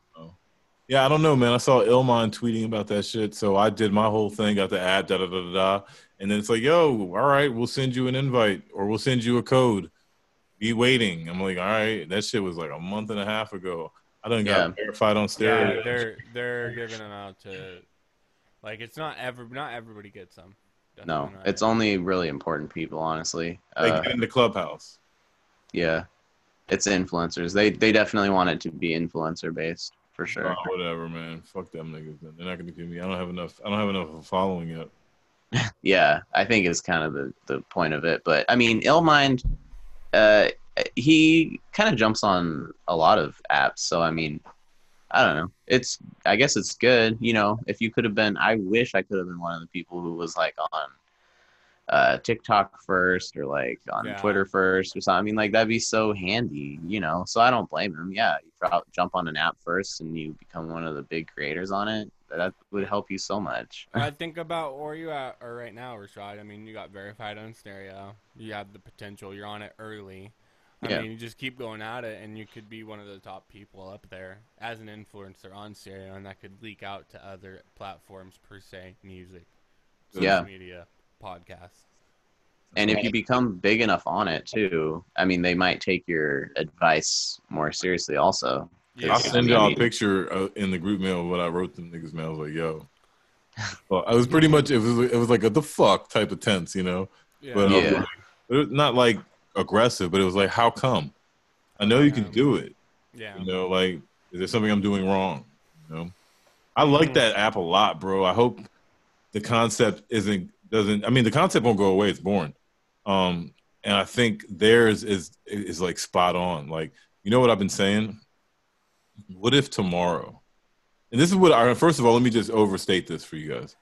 Yeah, I don't know, man. I saw Illmind tweeting about that shit, so I did my whole thing, got the app, da da da da da, and then it's like, yo, all right, we'll send you an invite or we'll send you a code. Be waiting. I'm like, all right, that shit was like a month and a half ago. I don't Yeah. verified on stereo. Yeah, they're they're giving them out to, like it's not ever not everybody gets them. No, Definitely not it's only really important people, honestly. They Uh, get in the clubhouse. yeah. It's influencers. They they definitely want it to be influencer based for sure. Oh, whatever, man. Fuck them niggas. Man. They're not gonna give me. I don't have enough. I don't have enough of a following yet. Yeah, I think is kind of the, the point of it. But I mean, Illmind, uh, he kind of jumps on a lot of apps. So I mean, I don't know. It's I guess it's good. You know, if you could have been, I wish I could have been one of the people who was like on uh, TikTok first or like on Yeah. Twitter first or something. I mean, like that'd be so handy. You know, so I don't blame him. Yeah, you jump on an app first and you become one of the big creators on it. That would help you so much. I (laughs) think about where you at or right now, Rashad. I mean, you got verified on stereo. You have the potential. You're on it early. I Yeah. mean, you just keep going at it, and you could be one of the top people up there as an influencer on stereo, and that could leak out to other platforms per se, music, social Yeah. media, podcasts. And if you become big enough on it too, I mean, they might take your advice more seriously. Also, Yeah. I'll send y'all a picture uh, in the group mail of what I wrote them niggas. Man, I was like, yo. Well, I was pretty much it was it was like a the fuck type of tense, you know. Yeah. But Yeah. like- it was not like aggressive, but it was like, how come? I know you can do it. yeah. You know, like, is there something I'm doing wrong? You know, I like that app a lot, bro. I hope the concept isn't doesn't. I mean, the concept won't go away. It's born, um, and I think theirs is is like spot on. Like, you know what I've been saying? What if tomorrow? And this is what I first of all, let me just overstate this for you guys.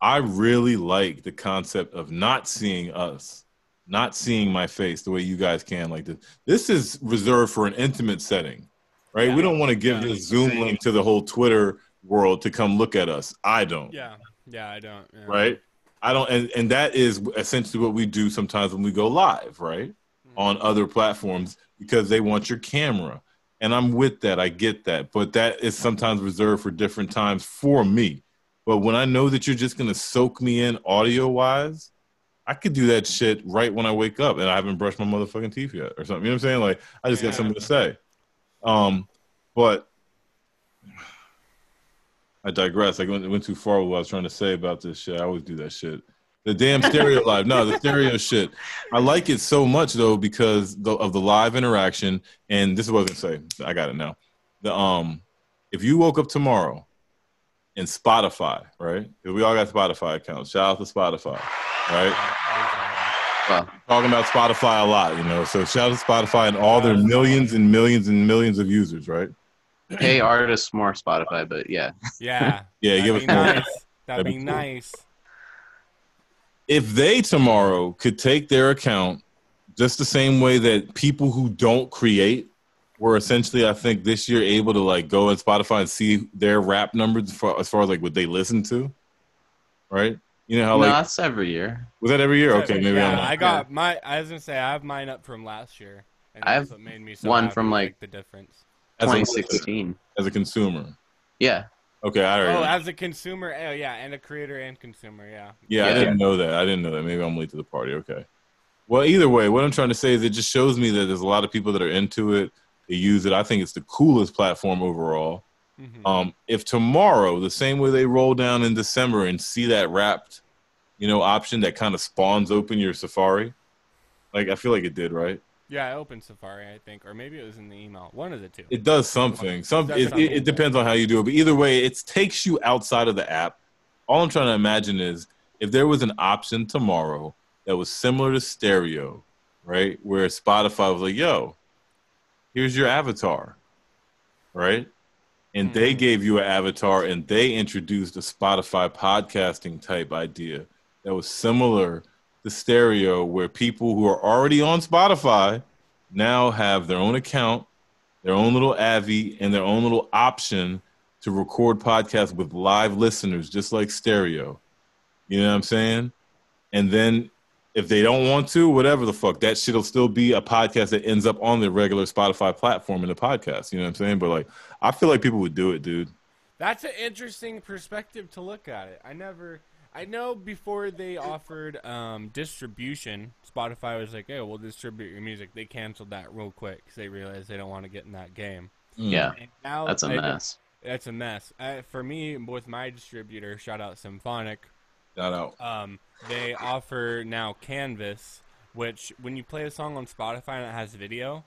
I really like the concept of not seeing us, not seeing my face the way you guys can like this. This is reserved for an intimate setting, right? Yeah. We don't want to give Yeah. this Zoom link to the whole Twitter world to come look at us. I don't, Yeah. Yeah, I don't. yeah. right? I don't, and, and that is essentially what we do sometimes when we go live, right? On other platforms because they want your camera. And I'm with that. I get that. But that is sometimes reserved for different times for me. But when I know that you're just going to soak me in audio wise, I could do that shit right when I wake up and I haven't brushed my motherfucking teeth yet or something. You know what I'm saying? Like, I just Yeah. got something to say. Um, but I digress. I went, went too far with what I was trying to say about this shit. I always do that shit. The damn stereo live. No, the stereo shit. I like it so much though because the, of the live interaction. And this is what I was gonna say. I got it now. The um, if you woke up tomorrow and Spotify, right? We all got Spotify accounts. Shout out to Spotify, right? Well, Talking about Spotify a lot, you know. So shout out to Spotify and all their millions and millions and millions of users, right? Pay artists more Spotify, but yeah. Yeah. (laughs) Yeah, That'd give be us more. nice. That'd That'd be be cool. nice. if they tomorrow could take their account just the same way that people who don't create were essentially, I think, this year able to like go on Spotify and see their rap numbers for, as far as like what they listen to, right? You know how no, like that's every year. was that every year? Okay, maybe yeah, I'm I not. got my. I was gonna say I have mine up from last year. And I that's have what made me so one happy, from, like, the difference. As a, 2016. as a consumer. Yeah. Okay, I already. Oh, as a consumer, oh yeah, and a creator and consumer, yeah. Yeah, I didn't know that. I didn't know that. Maybe I'm late to the party. Okay. Well, either way, what I'm trying to say is it just shows me that there's a lot of people that are into it. They use it. I think it's the coolest platform overall. Mhm. Um, if tomorrow, the same way they roll down in December and see that wrapped, you know, option that kind of spawns open your Safari, like I feel like it did, right? Yeah, I opened Safari, I think, or maybe it was in the email. One of the two. It does something. Some it, it, something. it depends on how you do it, but either way, it takes you outside of the app. All I'm trying to imagine is if there was an option tomorrow that was similar to stereo, right? Where Spotify was like, "Yo, here's your avatar," right? And they Mhm. gave you an avatar, and they introduced a Spotify podcasting type idea that was similar to stereo, where people who are already on Spotify now have their own account their own little Avi and their own little option to record podcasts with live listeners, just like stereo. You know what I'm saying? And then if they don't want to, whatever the fuck, that shit'll still be a podcast that ends up on the regular Spotify platform in the podcast. You know what I'm saying? But like, I feel like people would do it, dude. That's an interesting perspective to look at it. I never, I know before they offered um, distribution, Spotify was like, "Hey, we'll distribute your music." They canceled that real quick because they realized they don't want to get in that game. Yeah. And now That's a I- mess. That's a mess. Uh, for me, with my distributor, shout out Symphonic. Shout out. Um, they offer now Canvas, which when you play a song on Spotify and it has video,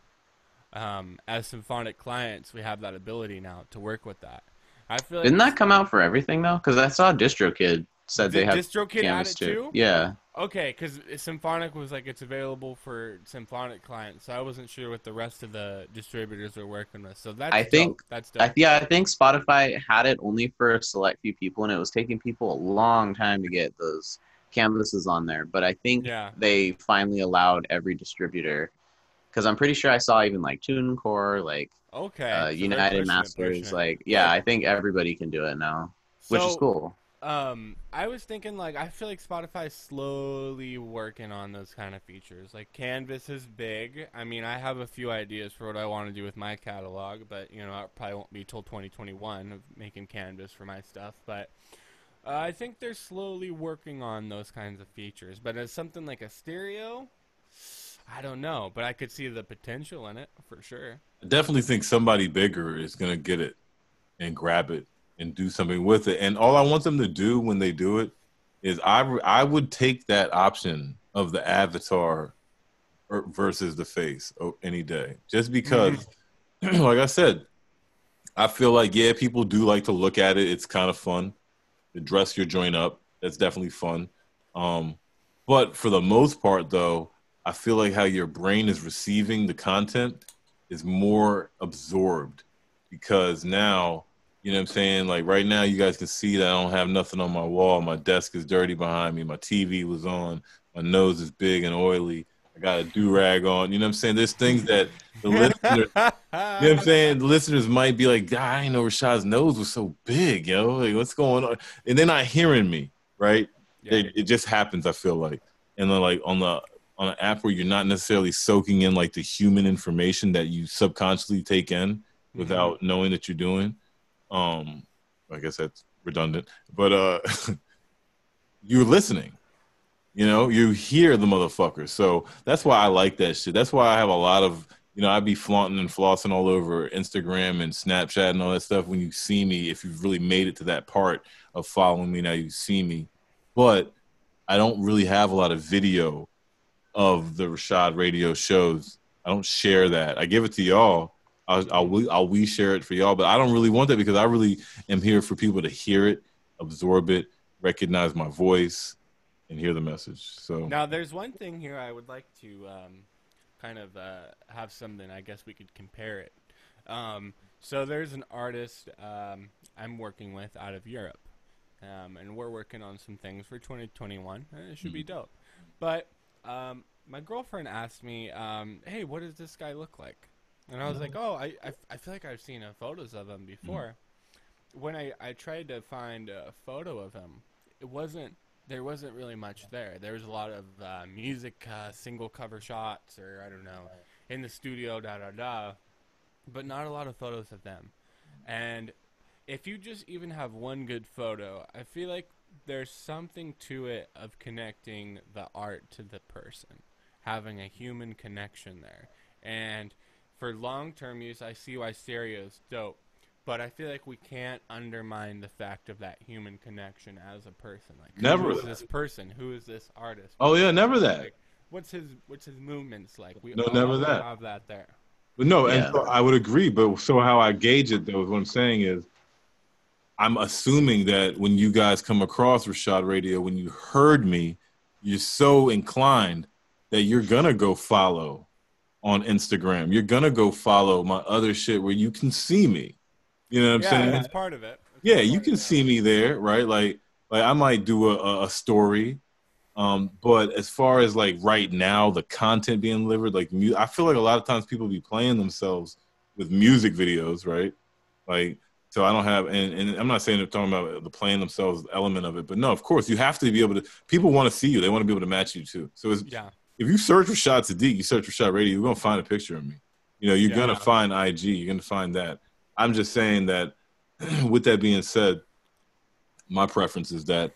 um, as Symphonic clients, we have that ability now to work with that. I feel like Didn't that come out for everything though? Because I saw DistroKid said they Did have DistroKid add it too. too? Yeah. Okay, because Symphonic was like it's available for Symphonic clients, so I wasn't sure what the rest of the distributors were working with. So that's I think- that's dope. I, yeah, I think Spotify had it only for a select few people, and it was taking people a long time to get those canvases on there. But I think Yeah. they finally allowed every distributor, because I'm pretty sure I saw even like TuneCore, like okay, uh, so United Masters, like yeah, I think everybody can do it now, which is cool. Um, I was thinking like I feel like Spotify's slowly working on those kind of features. Like Canvas is big. I mean, I have a few ideas for what I want to do with my catalog, but you know, it probably won't be till 2021 of making Canvas for my stuff. But uh, I think they're slowly working on those kinds of features. But as something like a stereo, I don't know, but I could see the potential in it for sure. I definitely think somebody bigger is gonna get it and grab it and do something with it. And all I want them to do when they do it is I I would take that option of the avatar versus the face any day, just because, (clears throat) like I said, I feel like yeah, people do like to look at it. It's kind of fun to dress your joint up. That's definitely fun. Um, but for the most part, though, I feel like how your brain is receiving the content is more absorbed because now, you know what I'm saying? Like right now, you guys can see that I don't have nothing on my wall. My desk is dirty behind me. My TV was on. My nose is big and oily. I got a do rag on. You know what I'm saying? There's things that the (laughs) listeners, you know what I'm saying? The listeners might be like, "God, I didn't know Rashad's nose was so big, yo. Like, what's going on? And they're not hearing me, right? Yeah. It, it just happens. I feel like, and then like on the on an app where you're not necessarily soaking in like the human information that you subconsciously take in mm-hmm. without knowing that you're doing. Um, I guess that's redundant, but uh, (laughs) you're listening. You know, you hear the motherfucker. So that's why I like that shit. That's why I have a lot of you know, I'd be flaunting and flossing all over Instagram and Snapchat and all that stuff. When you see me, if you've really made it to that part of following me, now you see me. But I don't really have a lot of video of the Rashad radio shows. I don't share that. I give it to y'all. I'll, I'll, we- I'll we share it for y'all, but I don't really want that because I really am here for people to hear it, absorb it, recognize my voice, and hear the message. So Now, there's one thing here I would like to um, kind of uh, have something. I guess we could compare it. Um, so there's an artist um, I'm working with out of Europe, um, and we're working on some things for 2021, and it should be dope. But um, my girlfriend asked me, um, "Hey, what does this guy look like?" And I was like, "Oh, I, I, I feel like I've seen uh, photos of him before." When I, I tried to find a photo of him, it wasn't there wasn't really much there. There was a lot of uh, music, uh, single cover shots, or I don't know, in the studio, da da da, but not a lot of photos of them. And if you just even have one good photo, I feel like there's something to it of connecting the art to the person, having a human connection there. And for long term use, I see why stereo's dope. But I feel like we can't undermine the fact of that human connection as a person. Like, Never who is this person? Who is this artist? Oh, yeah, never that. Like, what's his What's his movements like? We No, never that. have that there. But no, Yeah. and so I would agree. But so how I gauge it though, is what I'm saying is, I'm assuming that when you guys come across Rashad Radio, when you heard me, you're so inclined that you're gonna go follow on Instagram. You're gonna go follow my other shit where you can see me. You know what I'm yeah, saying? that's part of it. That's yeah you can see me there right like like i might do a, a- story um but as far as like right now the content being delivered like mu- i feel like a lot of times people be playing themselves with music videos right like so i don't have and, and i'm not saying they're talking about the playing themselves element of it but no of course you have to be able to people want to see you they want to be able to match you too so it's, Yeah. If you search for Shot Sadiq, you search for Shot Radio, you're gonna find a picture of me. You know, you're Yeah. gonna find IG, you're gonna find that. I'm just saying that (clears throat) with that being said, my preference is that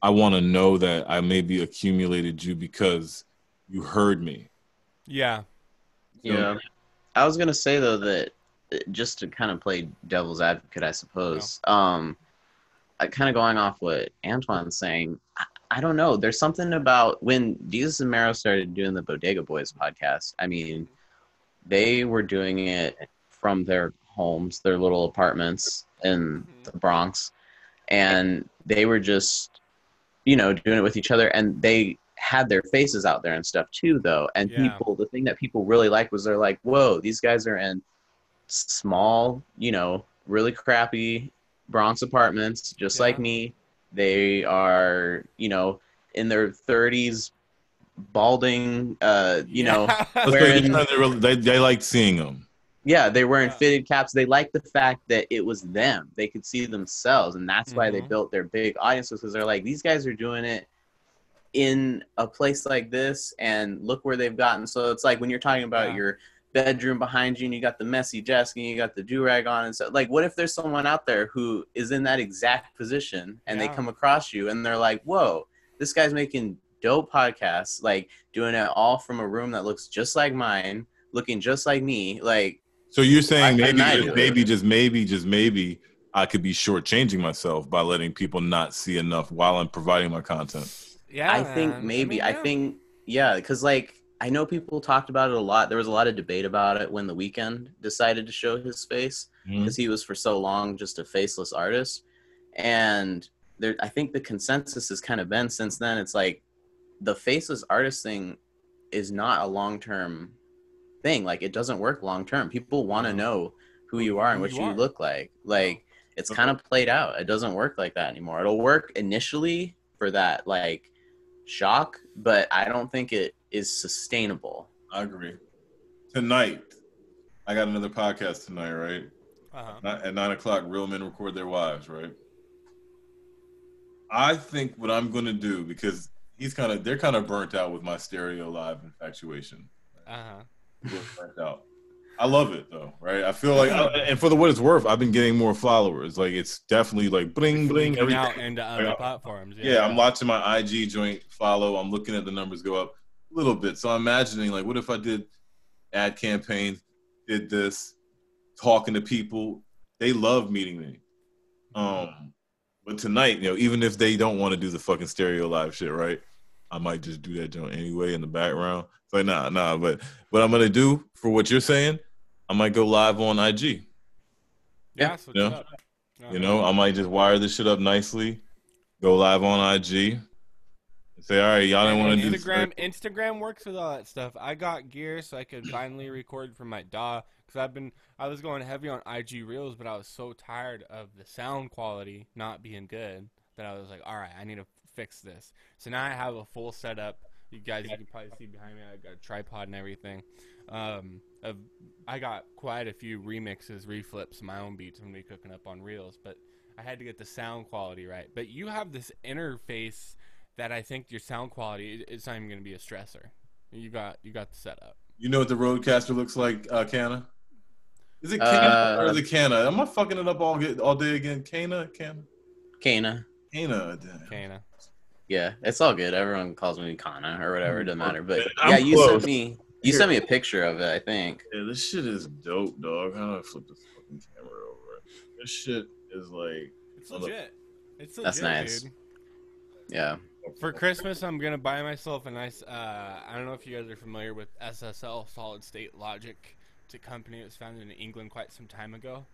I wanna know that I maybe accumulated you because you heard me. Yeah. Yeah. I was gonna say though that uh, just to kind of play devil's advocate, I suppose. Um, kind of going off what Antoine's saying. I, I don't know. There's something about when Desus and Mero started doing the Bodega Boys podcast. I mean, they were doing it from their homes, their little apartments in mm-hmm. the Bronx, and they were just, you know, doing it with each other, and they had their faces out there and stuff too, though. And Yeah. people, the thing that people really liked was they're like, "Whoa, these guys are in small, you know, really crappy Bronx apartments, just like me. They are, you know, in their 30s, balding, uh, you know." Yeah. (laughs) Let's they, really- they, they liked seeing them. Yeah, they wearing Yeah. fitted caps. They liked the fact that it was them. They could see themselves, and that's why they Mhm. built their big audiences because they're like, these guys are doing it in a place like this, and look where they've gotten. So it's like when you're talking about Yeah. your bedroom behind you, and you got the messy desk, and you got the do rag on, and so like, what if there's someone out there who is in that exact position, and they come across you, and they're like, whoa, this guy's making dope podcasts, like doing it all from a room that looks just like mine, looking just like me, like. So you're saying I- maybe, just maybe, just maybe, just maybe, I could be shortchanging myself by letting people not see enough while I'm providing my content. yeah. I think man. maybe. mean, I, think yeah, because like I know people talked about it a lot. There was a lot of debate about it when the Weeknd decided to show his face mm-hmm. because he was for so long just a faceless artist, and there I think the consensus has kind of been since then. It's like the faceless artist thing is not a long term thing. Like it doesn't work long term. People want to No. know who you are and what you you look like. Like it's kind of played out. It doesn't work like that anymore. It'll work initially for that like shock, but I don't think it is sustainable. I agree. Tonight, I got another podcast tonight, right? Uh-huh. At nine o'clock, real men record their wives, right? I think what I'm gonna do because he's kind of they're kind of burnt out with my stereo live infatuation. Uh-huh. Burnt out. I love it though, right? I feel like, and for the what it's worth, I've been getting more followers. Like it's definitely like bling bling. Leaking Everything. out into other Like, platforms. Yeah, I'm watching my IG joint follow. I'm looking at the numbers go up a little bit. So I'm imagining like, what if I did ad campaigns, did this, talking to people. They love meeting me. Um, but tonight, you know, even if they don't want to do the fucking stereo live shit, right? I might just do that joint anyway in the background. It's like, nah, nah. But what I'm gonna do for what you're saying, I might go live on IG. Yeah, that's what's Yeah. up. You know, I might just wire this shit up nicely, go live on IG, and say, all right, y'all didn't want to do. Instagram. Instagram works with all that stuff. I got gear so I could finally record from my DAW because I've been I was going heavy on IG Reels, but I was so tired of the sound quality not being good that I was like, all right, I need to fix this. So now I have a full setup. You guys, you can probably see behind me. I got a tripod and everything. Um, of, I got quite a few remixes, reflips, my own beats. I'm gonna be cooking up on Reels, but I had to get the sound quality right. But you have this interface that I think your sound quality it- it's not even going to be a stressor. You got you got the setup. You know what the Rodecaster looks like, uh, Canna? Is it Canna Uh, or is it Canna? Am I fucking it up all all day again? Canna, Canna, Kana. Canna. damn. Kana. Yeah, it's all good. Everyone calls me Kana or whatever. It doesn't matter. But I'm yeah, you close. sent me you Here. sent me a picture of it. I think. Yeah, this shit is dope, dog. How do I flip this fucking camera over? This shit is like. It's legit. It's legit, That's nice. dude. Yeah. For Christmas, I'm gonna buy myself a nice. Uh, I don't know if you guys are familiar with SSL, Solid State Logic. It's a company that was founded in England quite some time ago.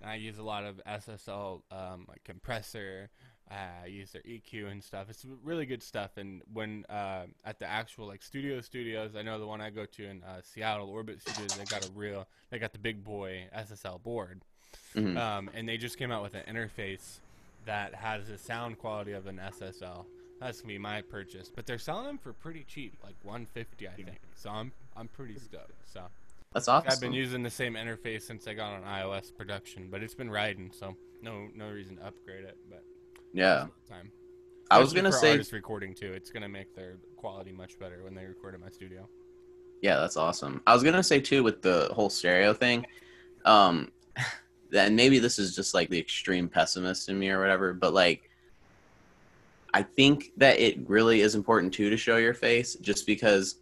And I use a lot of SSL, um, like compressor. Uh, I use their EQ and stuff. It's really good stuff. And when uh, at the actual like studio studios, I know the one I go to in uh, Seattle, Orbit Studios, they got a real, they got the big boy SSL board. Mhm. Um, and they just came out with an interface that has the sound quality of an SSL. That's gonna be my purchase, but they're selling them for pretty cheap, like 150, I think. So I'm I'm pretty stoked. So That's awesome. I've been using the same interface since I got on iOS production, but it's been riding, so no no reason to upgrade it. But Yeah. time. I was gonna say artist recording too. It's gonna make their quality much better when they record in my studio. Yeah, that's awesome. I was gonna say too with the whole stereo thing, um, (laughs) then maybe this is just like the extreme pessimist in me or whatever, but like, I think that it really is important too to show your face, just because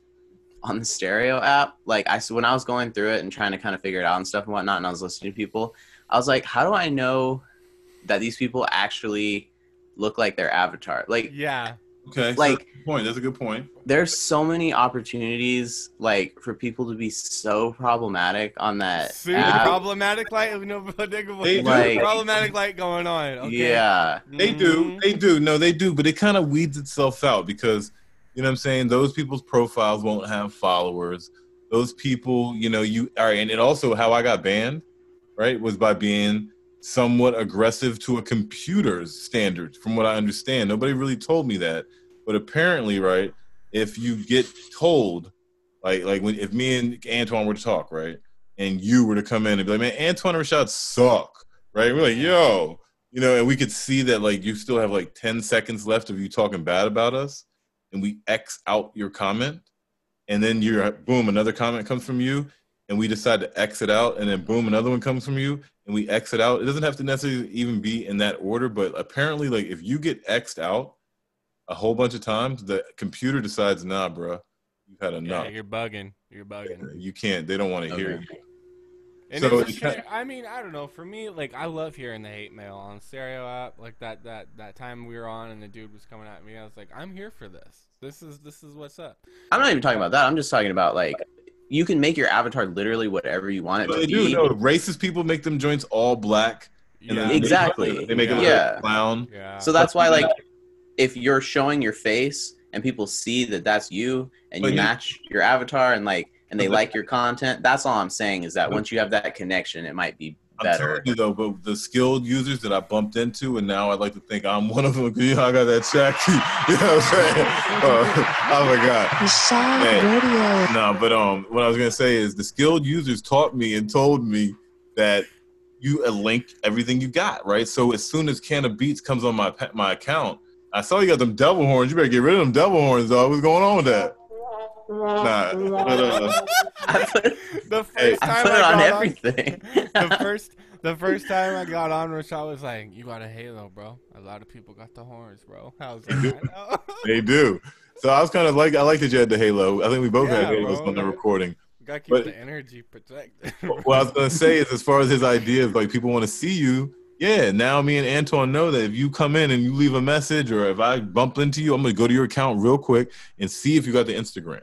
on the stereo app, like I when I was going through it and trying to kind of figure it out and stuff and whatnot, and I was listening to people, I was like, how do I know that these people actually look like their avatar? Like, Yeah, Okay, Like- that's point. That's a good point. there's so many opportunities like for people to be so problematic on that super app. problematic light. (laughs) No, They do. Like- problematic light going on. Okay. yeah They do. Mhm. They do. No, they do. But it kind of weeds itself out because, you know what I'm saying? Those people's profiles won't have followers. Those people, you know, you all right. And it also, how I got banned, right, was by being somewhat aggressive to a computer's standards, from what I understand. Nobody really told me that. But apparently, right, if you get told, like, like when if me and Antoine were to talk, right, and you were to come in and be like, man, Antoine and Rashad suck, right? We're like, yo, you know, and we could see that like you still have like 10 seconds left of you talking bad about us, and we X out your comment, and then you're boom, another comment comes from you, and we decide to exit out, and then boom, another one comes from you, and we exit out. It doesn't have to necessarily even be in that order, but apparently, like if you get X'd out a whole bunch of times, the computer decides, nah, bro, you've had enough. Yeah, you're bugging. You're bugging. you can't. They don't want to hear you. And So it's it a ki- I mean, I don't know. For me, like, I love hearing the hate mail on stereo app. Like that, that, that time we were on, and the dude was coming at me. I was like, I'm here for this. This is, this is what's up. i'm not even talking about that i'm just talking about like you can make your avatar literally whatever you want it But to they do. be No, racist people make them joints all black. Yeah. they- Exactly. They make it look Yeah. like a clown. Yeah. so that's why like if you're showing your face and people see that that's you and But you you- match your avatar and like and they like your content that's all i'm saying is that once you have that connection it might be I'm better telling you though, but the skilled users that I bumped into, and now I'd like to think I'm one of them. 'cause, You know, I got that check. (laughs) you know what I'm saying? Uh, (laughs) oh my god. Rashad Hey. Radio. No, but um, what I was gonna say is the skilled users taught me and told me that you uh, link everything you got, right? So as soon as Can of Beats comes on my my account, I saw you got them devil horns. You better get rid of them devil horns, dog. What's going on with that? Nah, (laughs) but, uh, I (laughs) put, the first Hey, I time put I it on got everything (laughs) the (laughs) first, the first time I got on, Rashad was like, "You got a halo, bro. A lot of people got the horns, bro." I was like, I they do. So I was kind of like, I like that you had the halo. I think we both had Yeah, halos bro. on the recording. Gotta keep But- the energy protected. what I was gonna say is, as far as his ideas, like people want to see you. Yeah, now me and Antoine know that if you come in and you leave a message, or if I bump into you, I'm gonna go to your account real quick and see if you got the Instagram.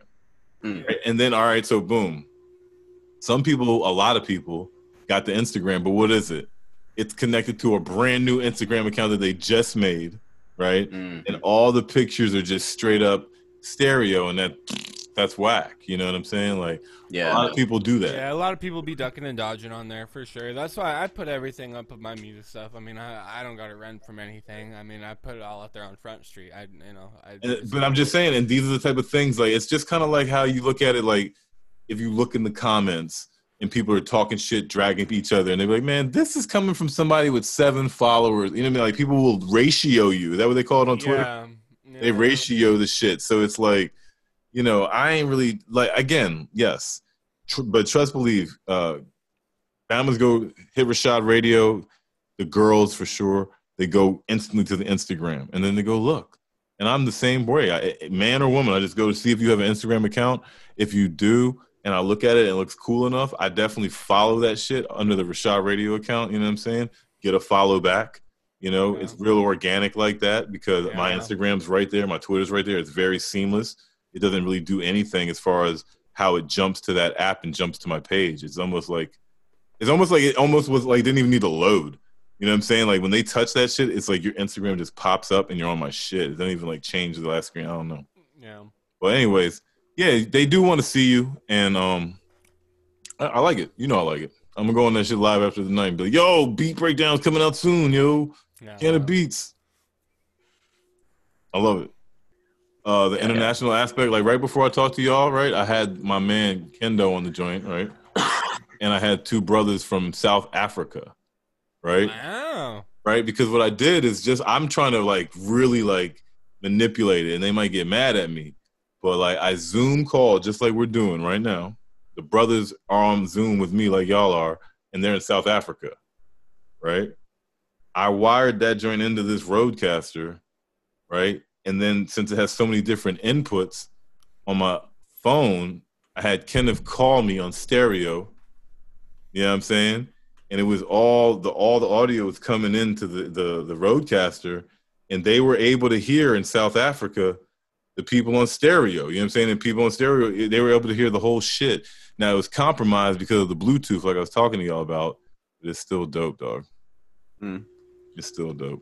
Mm. Right? And then, all right, so boom. Some people, a lot of people, got the Instagram, but what is it? It's connected to a brand new Instagram account that they just made, right? Mm. And all the pictures are just straight up stereo, and that that's whack. You know what I'm saying? Like yeah, a lot of people do that. Yeah, a lot of people be ducking and dodging on there for sure. That's why I put everything up of my music stuff. I mean, I, I don't got to rent from anything. I mean, I put it all out there on Front Street. I you know, I. And, but I'm just saying, and these are the type of things like it's just kind of like how you look at it. Like if you look in the comments and people are talking shit, dragging each other, and they're like, "Man, this is coming from somebody with seven followers." You know what I mean? Like people will ratio you. Is that what they call it on Twitter? Yeah, They ratio the shit. So it's like, you know, I ain't really like. Again, yes, tr- but trust believe. Uh, Bama's go hit Rashad Radio. The girls for sure. They go instantly to the Instagram, and then they go look. And I'm the same way. I, man or woman, I just go to see if you have an Instagram account. If you do, and I look at it and it looks cool enough, I definitely follow that shit under the Rashad Radio account. You know what I'm saying? Get a follow back. You know, Yeah. it's real organic like that because my Instagram's right there, my Twitter's right there. It's very seamless. It doesn't really do anything as far as how it jumps to that app and jumps to my page. It's almost like it's almost like it almost was like didn't even need to load. You know what I'm saying? Like when they touch that shit, it's like your Instagram just pops up and you're on my shit. It doesn't even like change the last screen. I don't know. Yeah. But anyways, yeah, they do want to see you, and um, I, I like it. You know, I like it. I'm gonna go on that shit live after the night and be like, "Yo, beat breakdowns coming out soon, yo, Yeah. can of beats." I love it. Uh, the Yeah. international aspect, like right before I talked to y'all, right? I had my man Kendo on the joint, right? (coughs) and I had two brothers from South Africa, right? Wow. right? Because what I did is just I'm trying to like really like manipulate it, and they might get mad at me. But like I Zoom call just like we're doing right now. The brothers are on Zoom with me like y'all are, and they're in South Africa, right? I wired that joint into this Rodecaster, right? And then since it has so many different inputs on my phone, I had Kenneth call me on stereo. You know what I'm saying? and it was all the all the audio was coming into the the the Rodecaster and they were able to hear in South Africa the people on stereo you know what I'm saying and people on stereo they were able to hear the whole shit now it was compromised because of the bluetooth like I was talking to y'all about but it's still dope dog Hmm. it's still dope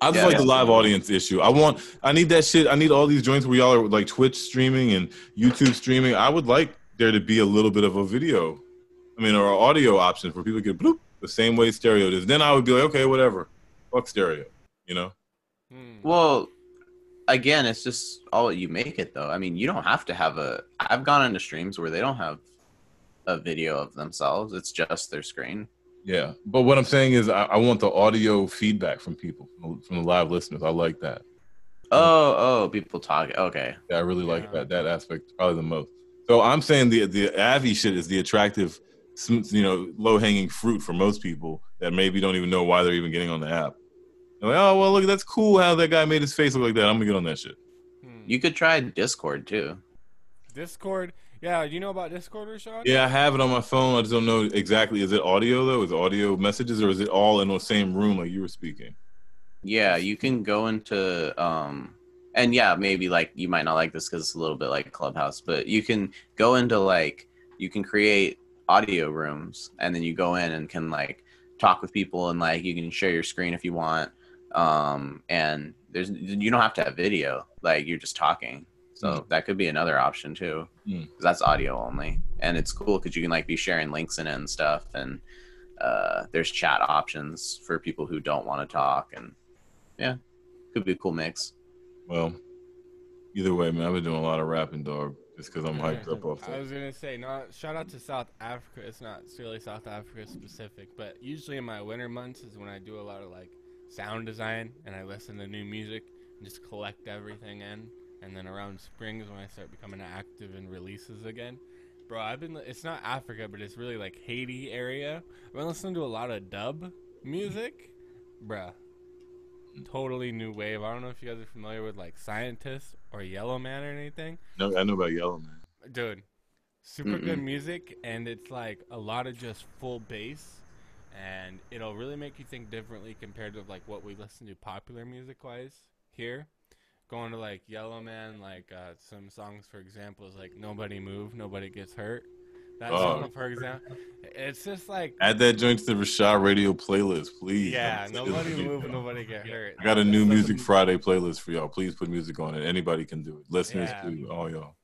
I just Yeah, like the live audience issue. I want, I need that shit. I need all these joints where y'all are like Twitch streaming and YouTube streaming. I would like there to be a little bit of a video I mean, or audio option for people to get bloop the same way stereo is. Then I would be like, okay, whatever, fuck stereo, you know? Hmm. Well, again, it's just all you make it though. I mean, you don't have to have a. I've gone into streams where they don't have a video of themselves. It's just their screen. Yeah. But what I'm saying is, I, I want the audio feedback from people, from the live listeners. I like that. Oh, oh, people talk. Okay. Yeah, I really like Yeah. that that aspect probably the most. So I'm saying the the Avi shit is the attractive, you know, low hanging fruit for most people that maybe don't even know why they're even getting on the app. They're like, oh well, look, that's cool how that guy made his face look like that. I'm gonna get on that shit. Hmm. You could try Discord too. Discord. Yeah, do you know about Discord, Rashad? Yeah, I have it on my phone. I just don't know exactly. Is it audio though? Is it audio messages or is it all in the same room like you were speaking? Yeah, you can go into um and yeah, maybe like you might not like this cuz it's a little bit like Clubhouse, but you can go into like you can create audio rooms and then you go in and can like talk with people and like you can share your screen if you want. Um and there's you don't have to have video. Like you're just talking. So that could be another option too. 'Cause that's audio only. And it's cool cuz you can like be sharing links in it and stuff and uh, there's chat options for people who don't want to talk and yeah could be a cool mix Well, either way, man, I've been doing a lot of rapping, dog, just because I'm hyped up off I was gonna say, not shout out to South Africa. It's not really South Africa specific, but usually in my winter months is when I do a lot of like sound design and I listen to new music and just collect everything in. And then around spring is when I start becoming active in releases again. Bro, I've been. It's not Africa, but it's really like Haiti area. I've been listening to a lot of dub music, bruh. Totally new wave. I don't know if you guys are familiar with like Scientist or Yellowman or anything. No, I know about Yellowman. Dude, super good Mm-mm. music, and it's like a lot of just full bass, and it'll really make you think differently compared to like what we listen to popular music wise here. Going to like Yellowman, like uh, some songs, for example, is like "Nobody Move, Nobody Gets Hurt." That Oh. song, for example, it's just like Add that joint to the Rashad Radio playlist, please. yeah, I'm nobody move, nobody get hurt. I got a new Music Friday playlist for y'all. Please put music on it. Anybody can do it. Listeners Yeah. too. All y'all.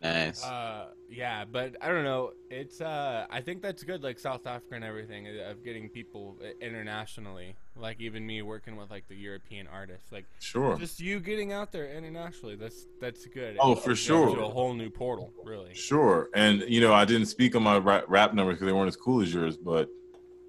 Nice. Uh, yeah, but I don't know. It's uh, I think that's good, like South Africa and everything, uh, of getting people uh, internationally. Like even me working with like the European artists, like Sure. just you getting out there internationally. That's that's good. Oh, It for opens sure. To a whole new portal, really. Sure. And you know, I didn't speak on my rap, rap numbers because they weren't as cool as yours, but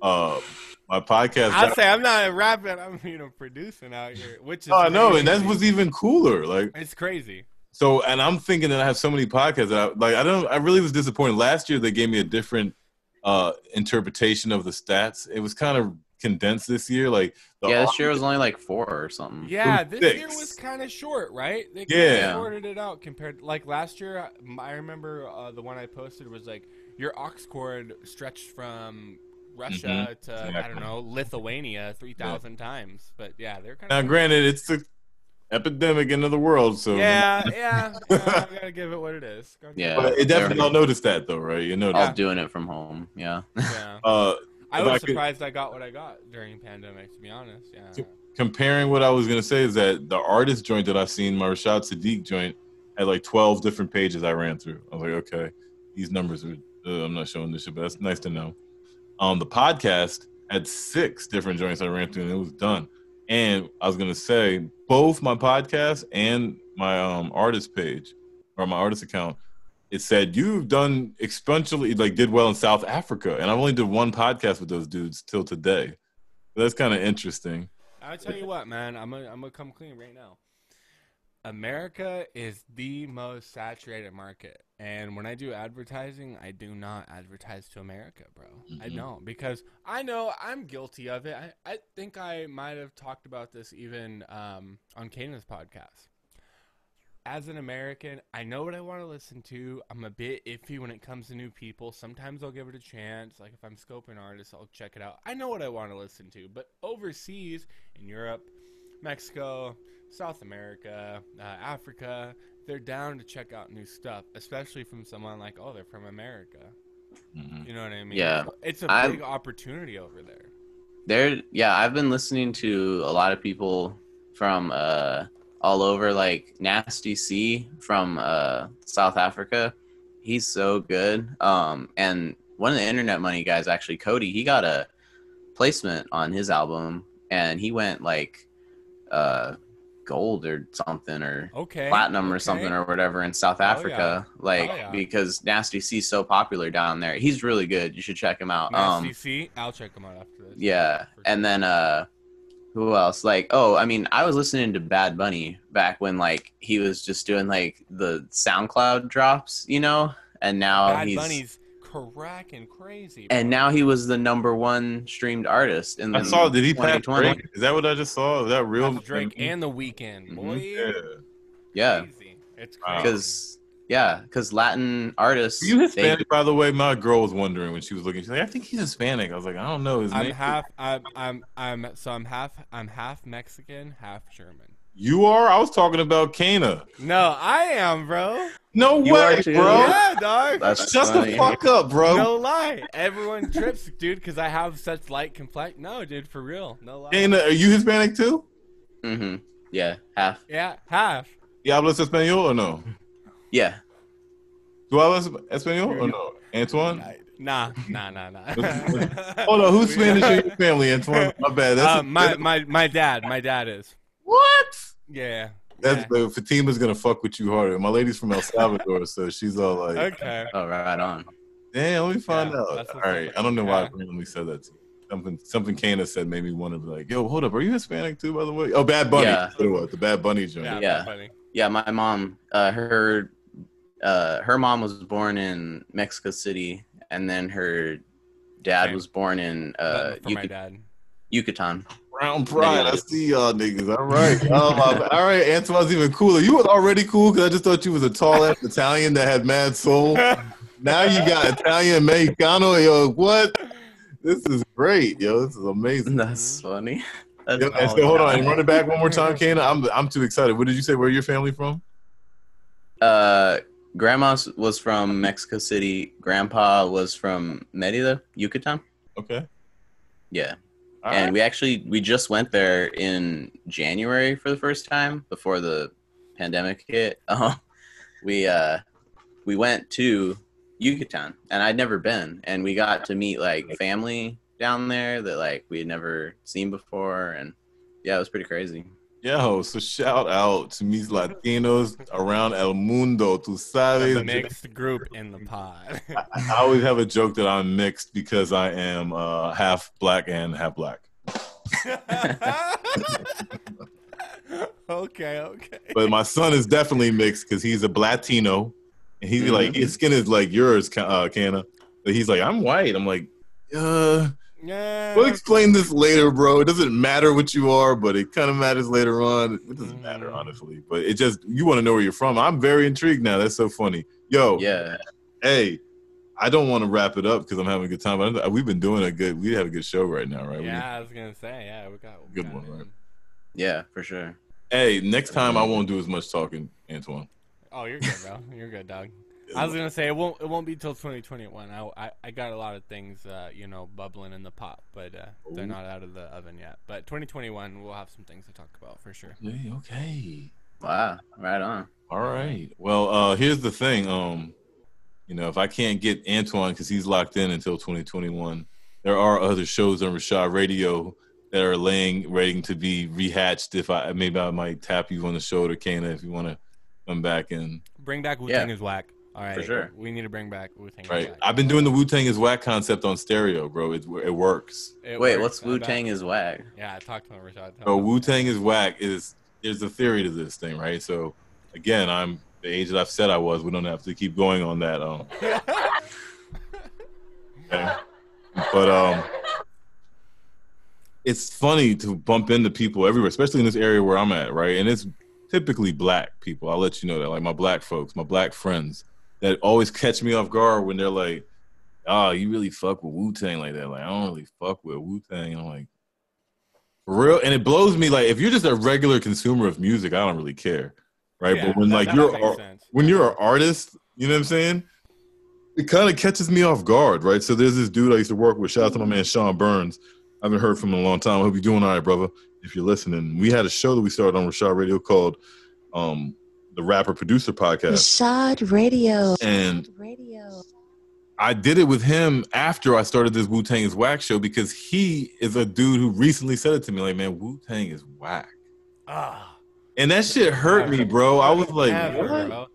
uh my podcast. I'll say I'm not rapping. I'm you know producing out here, which is. Oh, I know, and that was even cooler. Like It's crazy. So, and I'm thinking that I have so many podcasts that I, like. I don't. I really was disappointed. Last year they gave me a different uh interpretation of the stats. It was kind of condensed this year. Like the yeah, this year was only like four or something. Yeah, From this year was kind of short, right? They Yeah. kinda shorted it out compared like last year. I- I remember uh, the one I posted was like your aux cord stretched from Russia to I Mm-hmm. Exactly. don't know Lithuania three thousand times. But yeah, they're kind now, of Now, granted, it's the epidemic into the world, so yeah, yeah. (laughs) yeah, I gotta give it what it is. Gotta Yeah. But it definitely They're all noticed that though, right? You know I'm doing it from home. Yeah. yeah. (laughs) Uh, I was I could- surprised I got what I got during pandemic. To be honest, yeah. comparing what I was gonna say is that the artist joint that I've seen, my Rashad Sadiq joint, had like twelve different pages I ran through. I was like, okay, these numbers are. Uh, I'm not showing this shit, but that's nice to know. Um, the podcast had six different joints I ran through, and it was done. And I was gonna say both my podcast and my um artist page or my artist account. It said you've done exponentially, like did well in South Africa, and I've only did one podcast with those dudes till today. That's kind of interesting. I'll tell you what, man. I'm gonna I'm gonna come clean right now. America is the most saturated market, and when I do advertising, I do not advertise to America, bro. I Mhm. don't because I know I'm guilty of it. I, I think I might have talked about this even um, on Kana's podcast. As an American, I know what I want to listen to. I'm a bit iffy when it comes to new people. Sometimes I'll give it a chance. Like if I'm scoping artists, I'll check it out. I know what I want to listen to. But overseas, in Europe, Mexico, South America, uh, Africa, they're down to check out new stuff, especially from someone like, oh, they're from America. Mhm. You know what I mean? Yeah. It's a big opportunity over there. there yeah i've been listening to a lot of people from uh all over like nasty c from uh south africa he's so good um and one of the internet money guys actually cody he got a placement on his album and he went like uh gold or something or Okay. platinum or something or whatever in South Oh, yeah. Africa, like Oh, yeah. because Nasty C's so popular down there. He's really good. You should check him out. Nasty Um, C. I'll check them out after this. yeah, and then uh, who else? Like, oh, I mean, I was listening to Bad Bunny back when like he was just doing like the SoundCloud drops, you know, and now Bad he's Bunny's cracking crazy. bro. and now he was the number one streamed artist in the I saw. Did he pass 2020. Drake? Is that what I just saw? Is that real? That's Drake and the Weeknd, Mhm. boy. Yeah. Yeah, Crazy. It's crazy. because yeah, because Latin artists. Are you they- Hispanic, by the way? My girl was wondering when she was looking. She's like, I think he's Hispanic. I was like, I don't know his I'm name. half. I'm. I'm. I'm. So I'm half. I'm half Mexican, half German. You are? I was talking about Kana. No, I am, bro. No You way, bro. Yeah, dog. That's Shut funny. the fuck up, bro. No lie. Everyone trips, dude, because I have such light complexion. No, dude, for real. No lie. Kana, are you Hispanic too? Mm-hmm. Yeah, half. Yeah, half. ¿Y hablas español or no? Yeah. ¿Tú hablas español or no? Antoine? Nah, nah, nah, nah. (laughs) Hold on, who's Spanish in your family, Antoine? My bad. That's Uh, my my my dad. My dad is. what? Yeah. That's yeah. the Fatima's gonna fuck with you harder. My lady's from El Salvador, so she's all like, Okay. Oh, right on. "Damn, let me find Yeah, out." that's All what's right, up. I don't know why I Yeah. randomly said that. To you. Something something Kana said made me want to be like, "Yo, hold up, are you Hispanic too?" By the way, oh, Bad Bunny. Yeah. What the Bad Bunny joint. Yeah. Yeah. Funny. Yeah, my mom, uh, her, uh, her mom was born in Mexico City, and then her dad Same. was born in uh, But my Yuc- dad. Yucatan. Brown pride. I see y'all niggas. All right. Oh, my, all right. Antoine's even cooler. You was already cool because I just thought you was a tall ass Italian that had mad soul. now you got Italian Mexicano. Yo, what? This is great, yo. This is amazing. That's funny. That's Yo, and so hold on, Italian. and run it back one more time, (laughs) Kana. I'm I'm too excited. What did you say? Where your family from? Uh, grandma was from Mexico City. Grandpa was from Merida, Yucatan. Okay. Yeah, All and right. we actually we just went there in January for the first time before the pandemic hit. (laughs) Um, we uh we went to Yucatan, and I'd never been, and we got to meet like family down there that like we had never seen before, and yeah, it was pretty crazy. Yo, so shout out to mis Latinos around El Mundo. Tu sabes. the mixed group in the pod. I, (laughs) I always have a joke that I'm mixed because I am uh, half black and half black. (laughs) okay, okay. But my son is definitely mixed because he's a Latino, and he's Mhm. like his skin is like yours, uh, Kana. But he's like, I'm white. I'm like, uh, Yeah. we'll explain this later, bro. It doesn't matter what you are, but it kind of matters later on. It doesn't matter, Mhm. honestly. But it just you want to know where you're from. I'm very intrigued now. That's so funny. Yo, Yeah, hey, I don't want to wrap it up because I'm having a good time. But we've been doing a good. We have a good show right now, right? We- Yeah, I was gonna say, yeah, we got we Good got one, it. right? yeah, for sure. Hey, next time I won't do as much talking, Antoine. Oh, you're good, bro. You're good, dog. I was gonna say it won't it won't be till 2021. I, I, I got a lot of things uh, you know bubbling in the pot, but uh, they're not out of the oven yet. But 2021 we'll have some things to talk about for sure. Hey, okay. Wow, right on. All right. Well, uh, here's the thing. Um, you know, if I can't get Antoine because he's locked in until 2021, there are other shows on Rashad Radio that are laying waiting to be rehatched. If I maybe I might tap you on the shoulder, Kana, if you want to come back and Bring back Wu Tang Yeah. is whack. All right, for sure. We need to bring back Wu Tang. right. I've been doing the Wu Tang is whack concept on stereo, bro. It it works. Wait, what's Wu Tang is whack? Yeah, I talked to him, Rashad. So Wu Tang is whack is there's a theory to this thing, right? So again, I'm the age that I've said I was. We don't have to keep going on that. Um, (laughs) okay. But um, it's funny to bump into people everywhere, especially in this area where I'm at, right? And it's typically black people. I'll let you know that, like my black folks, my black friends, that always catch me off guard when they're like, "Oh, you really fuck with Wu Tang like that?" Like I don't really fuck with Wu Tang. I'm like, for real, and it blows me. Like if you're just a regular consumer of music, I don't really care, right? Yeah, but when that- like that you're sense. when you're an artist, you know what I'm saying? It kind of catches me off guard, right? So there's this dude I used to work with. Shout out to my man Sean Burns. I haven't heard from him in a long time. I hope you're doing all right, brother. If you're listening, we had a show that we started on Rashad Radio called um, the Rapper Producer Podcast, Rashad Radio. and Radio. I did it with him after I started this Wu Tang is whack show because he is a dude who recently said it to me, like, man, Wu Tang is whack. Ah. And that shit hurt me, bro. I was like, Never, bro.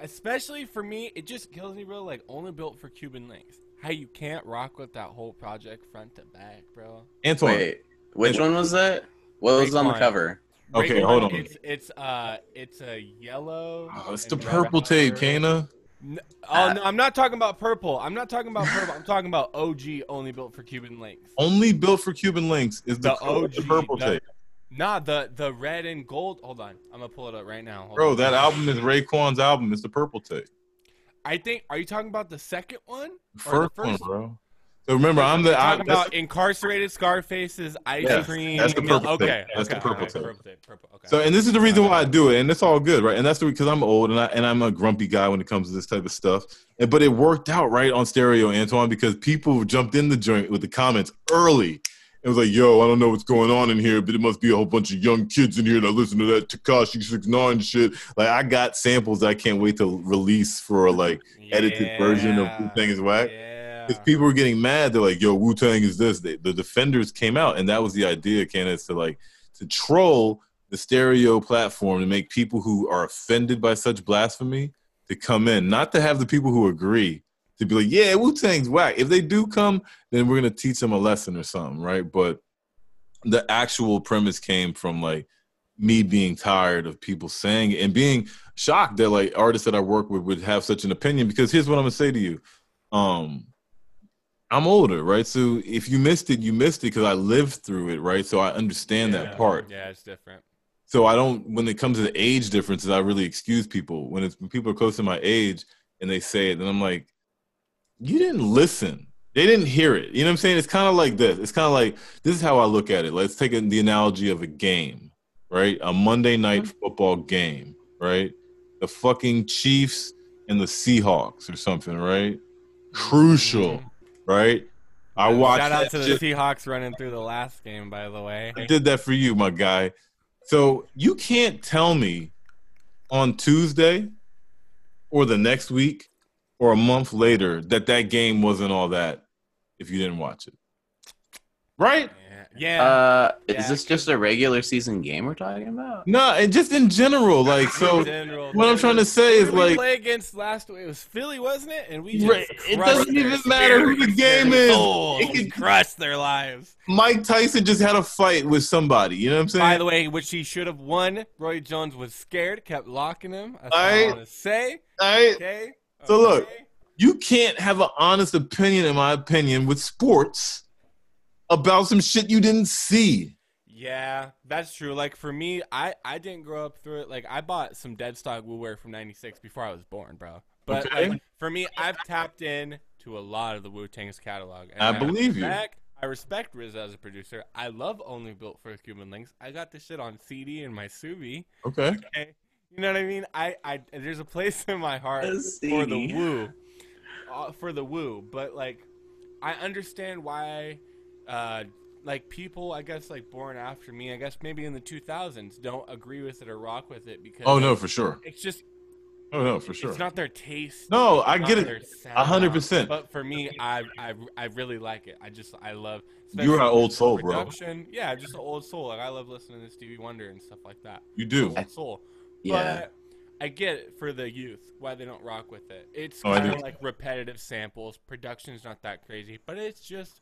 Especially for me, it just kills me, bro. Like only built for Cuban links. How you can't rock with that whole project front to back, bro. Antoine, Wait, which one was that? What was on the cover? Okay, hold on. It's it's uh it's a yellow. oh, it's the purple tape. Kana. N- Oh no, I'm not talking about purple. I'm not talking about purple. I'm talking about OG only built for Cuban links. Only built for Cuban links is the, The col- the OG, purple the- tape. Nah, the the red and gold. Hold on, I'm gonna pull it up right now. Hold Bro, on. that album is Raekwon's album. It's the purple tape. I think. Are you talking about the second one? Or the first, one, first- bro. So remember, I'm the. Talking about incarcerated Scarface's ice Yes, cream. that's the purple tape. okay, That's the purple alright, tape. Purple. Purple. Okay. so, and this is the reason why I do it, and it's all good, right? And that's the because I'm old and I and I'm a grumpy guy when it comes to this type of stuff. And, but it worked out right on stereo, Antoine, because people jumped in the joint with the comments early. It was like, "Yo, I don't know what's going on in here, but it must be a whole bunch of young kids in here that listen to that Tekashi Six Nine shit." Like, I got samples that I can't wait to release for like edited version of Wu Tang is whack. Yeah. Because people were getting mad. They're like, "Yo, Wu Tang is this." They, the Defenders came out, and that was the idea, Kenneth, to like to troll the stereo platform to make people who are offended by such blasphemy to come in, not to have the people who agree to be like, "Yeah, Wu Tang's whack." If they do come, then we're gonna teach them a lesson or something, right? But the actual premise came from like me being tired of people saying and being shocked that like artists that I work with would have such an opinion. Because here's what I'm gonna say to you. Um, I'm older, right? So if you missed it, you missed it because I lived through it, right? So I understand Yeah. that part. Yeah, it's different. So I don't. When it comes to the age differences, I really excuse people. When it's when people are close to my age and they say it, then I'm like, you didn't listen. They didn't hear it. You know what I'm saying? It's kind of like this. It's kind of like this is how I look at it. Let's take the analogy of a game, right? A Monday night mm-hmm. football game, right? The fucking Chiefs and the Seahawks or something, right? Crucial, mm-hmm. Right? I watched Shout out to the shit. Seahawks running through the last game, by the way. I did that for you, my guy. So you can't tell me on Tuesday or the next week or a month later that that game wasn't all that if you didn't watch it. Right? Yeah. yeah. Uh, Yeah, is this just a regular season game we're talking about? No, and just in general, like so. General, What I'm trying to say is we like, play against last week. It was Philly, wasn't it? And we just Right, it doesn't even matter who the game is. souls. It can crush their lives. Mike Tyson just had a fight with somebody. You know what I'm saying? By the way, which he should have won. Roy Jones was scared, kept locking him. That's all I want to say. All right. Okay. So look, you can't have an honest opinion, in my opinion, with sports about some shit you didn't see. Yeah, that's true. Like for me, I I didn't grow up through it. Like I bought some dead stock Wu Wear from '96 before I was born, bro. But Okay. like, for me, I've tapped in to a lot of the Wu Tang's catalog. And I believe you. respect, I respect RZA as a producer. I love Only Built for Cuban Links. I got this shit on CD in my Subi. Okay. Okay, you know what I mean? I, I there's a place in my heart for the Wu, uh, for the Wu. But like, I understand why, uh, like people, I guess, like born after me, I guess maybe in the 2000s, don't agree with it or rock with it because Oh no, for sure. it's just Oh no, for sure. it's not their taste. No, I get it. A hundred sound. percent. But for me, I, I I really like it. I just I love. You're an old the soul, bro. production. Yeah, just an old soul. Like I love listening to Stevie Wonder and stuff like that. You do. Old soul. Yeah. But I get it for the youth why they don't rock with it. It's Oh, kind do. of like repetitive samples. Production's not that crazy, but it's just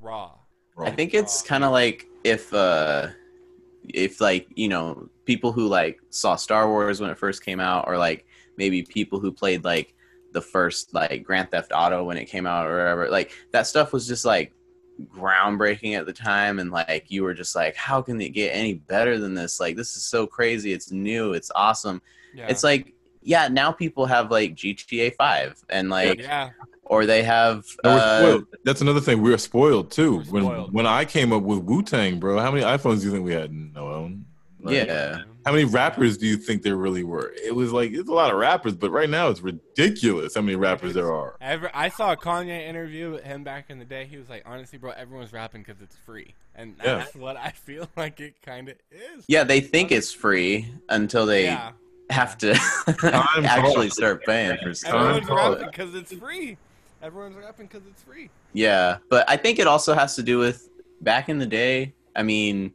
raw. Bro. I think it's kind of like if uh if like you know people who like saw Star Wars when it first came out, or like maybe people who played like the first like Grand Theft Auto when it came out or whatever. Like that stuff was just like groundbreaking at the time, and like you were just like, how can it get any better than this? Like this is so crazy. It's new. It's awesome. Yeah. It's like yeah, now people have like GTA Five and like yeah. Or they have uh. That's another thing. We're spoiled too. We're when spoiled. when I came up with Wu Tang, bro, how many iPhones do you think we had? No one. Right? yeah. How many rappers do you think there really were? It was like it's a lot of rappers, but right now it's ridiculous how many rappers there are. Ever, I saw a Kanye interview with him back in the day. He was like, honestly, bro, everyone's rapping because it's free, and Yeah. that's what I feel (laughs) like it kind of is. Yeah, they think it's free until they Yeah. have to (laughs) actually called. start paying for stuff. Everyone's rapping because it's free. Everyone's rapping because it's free. Yeah, but I think it also has to do with back in the day. I mean,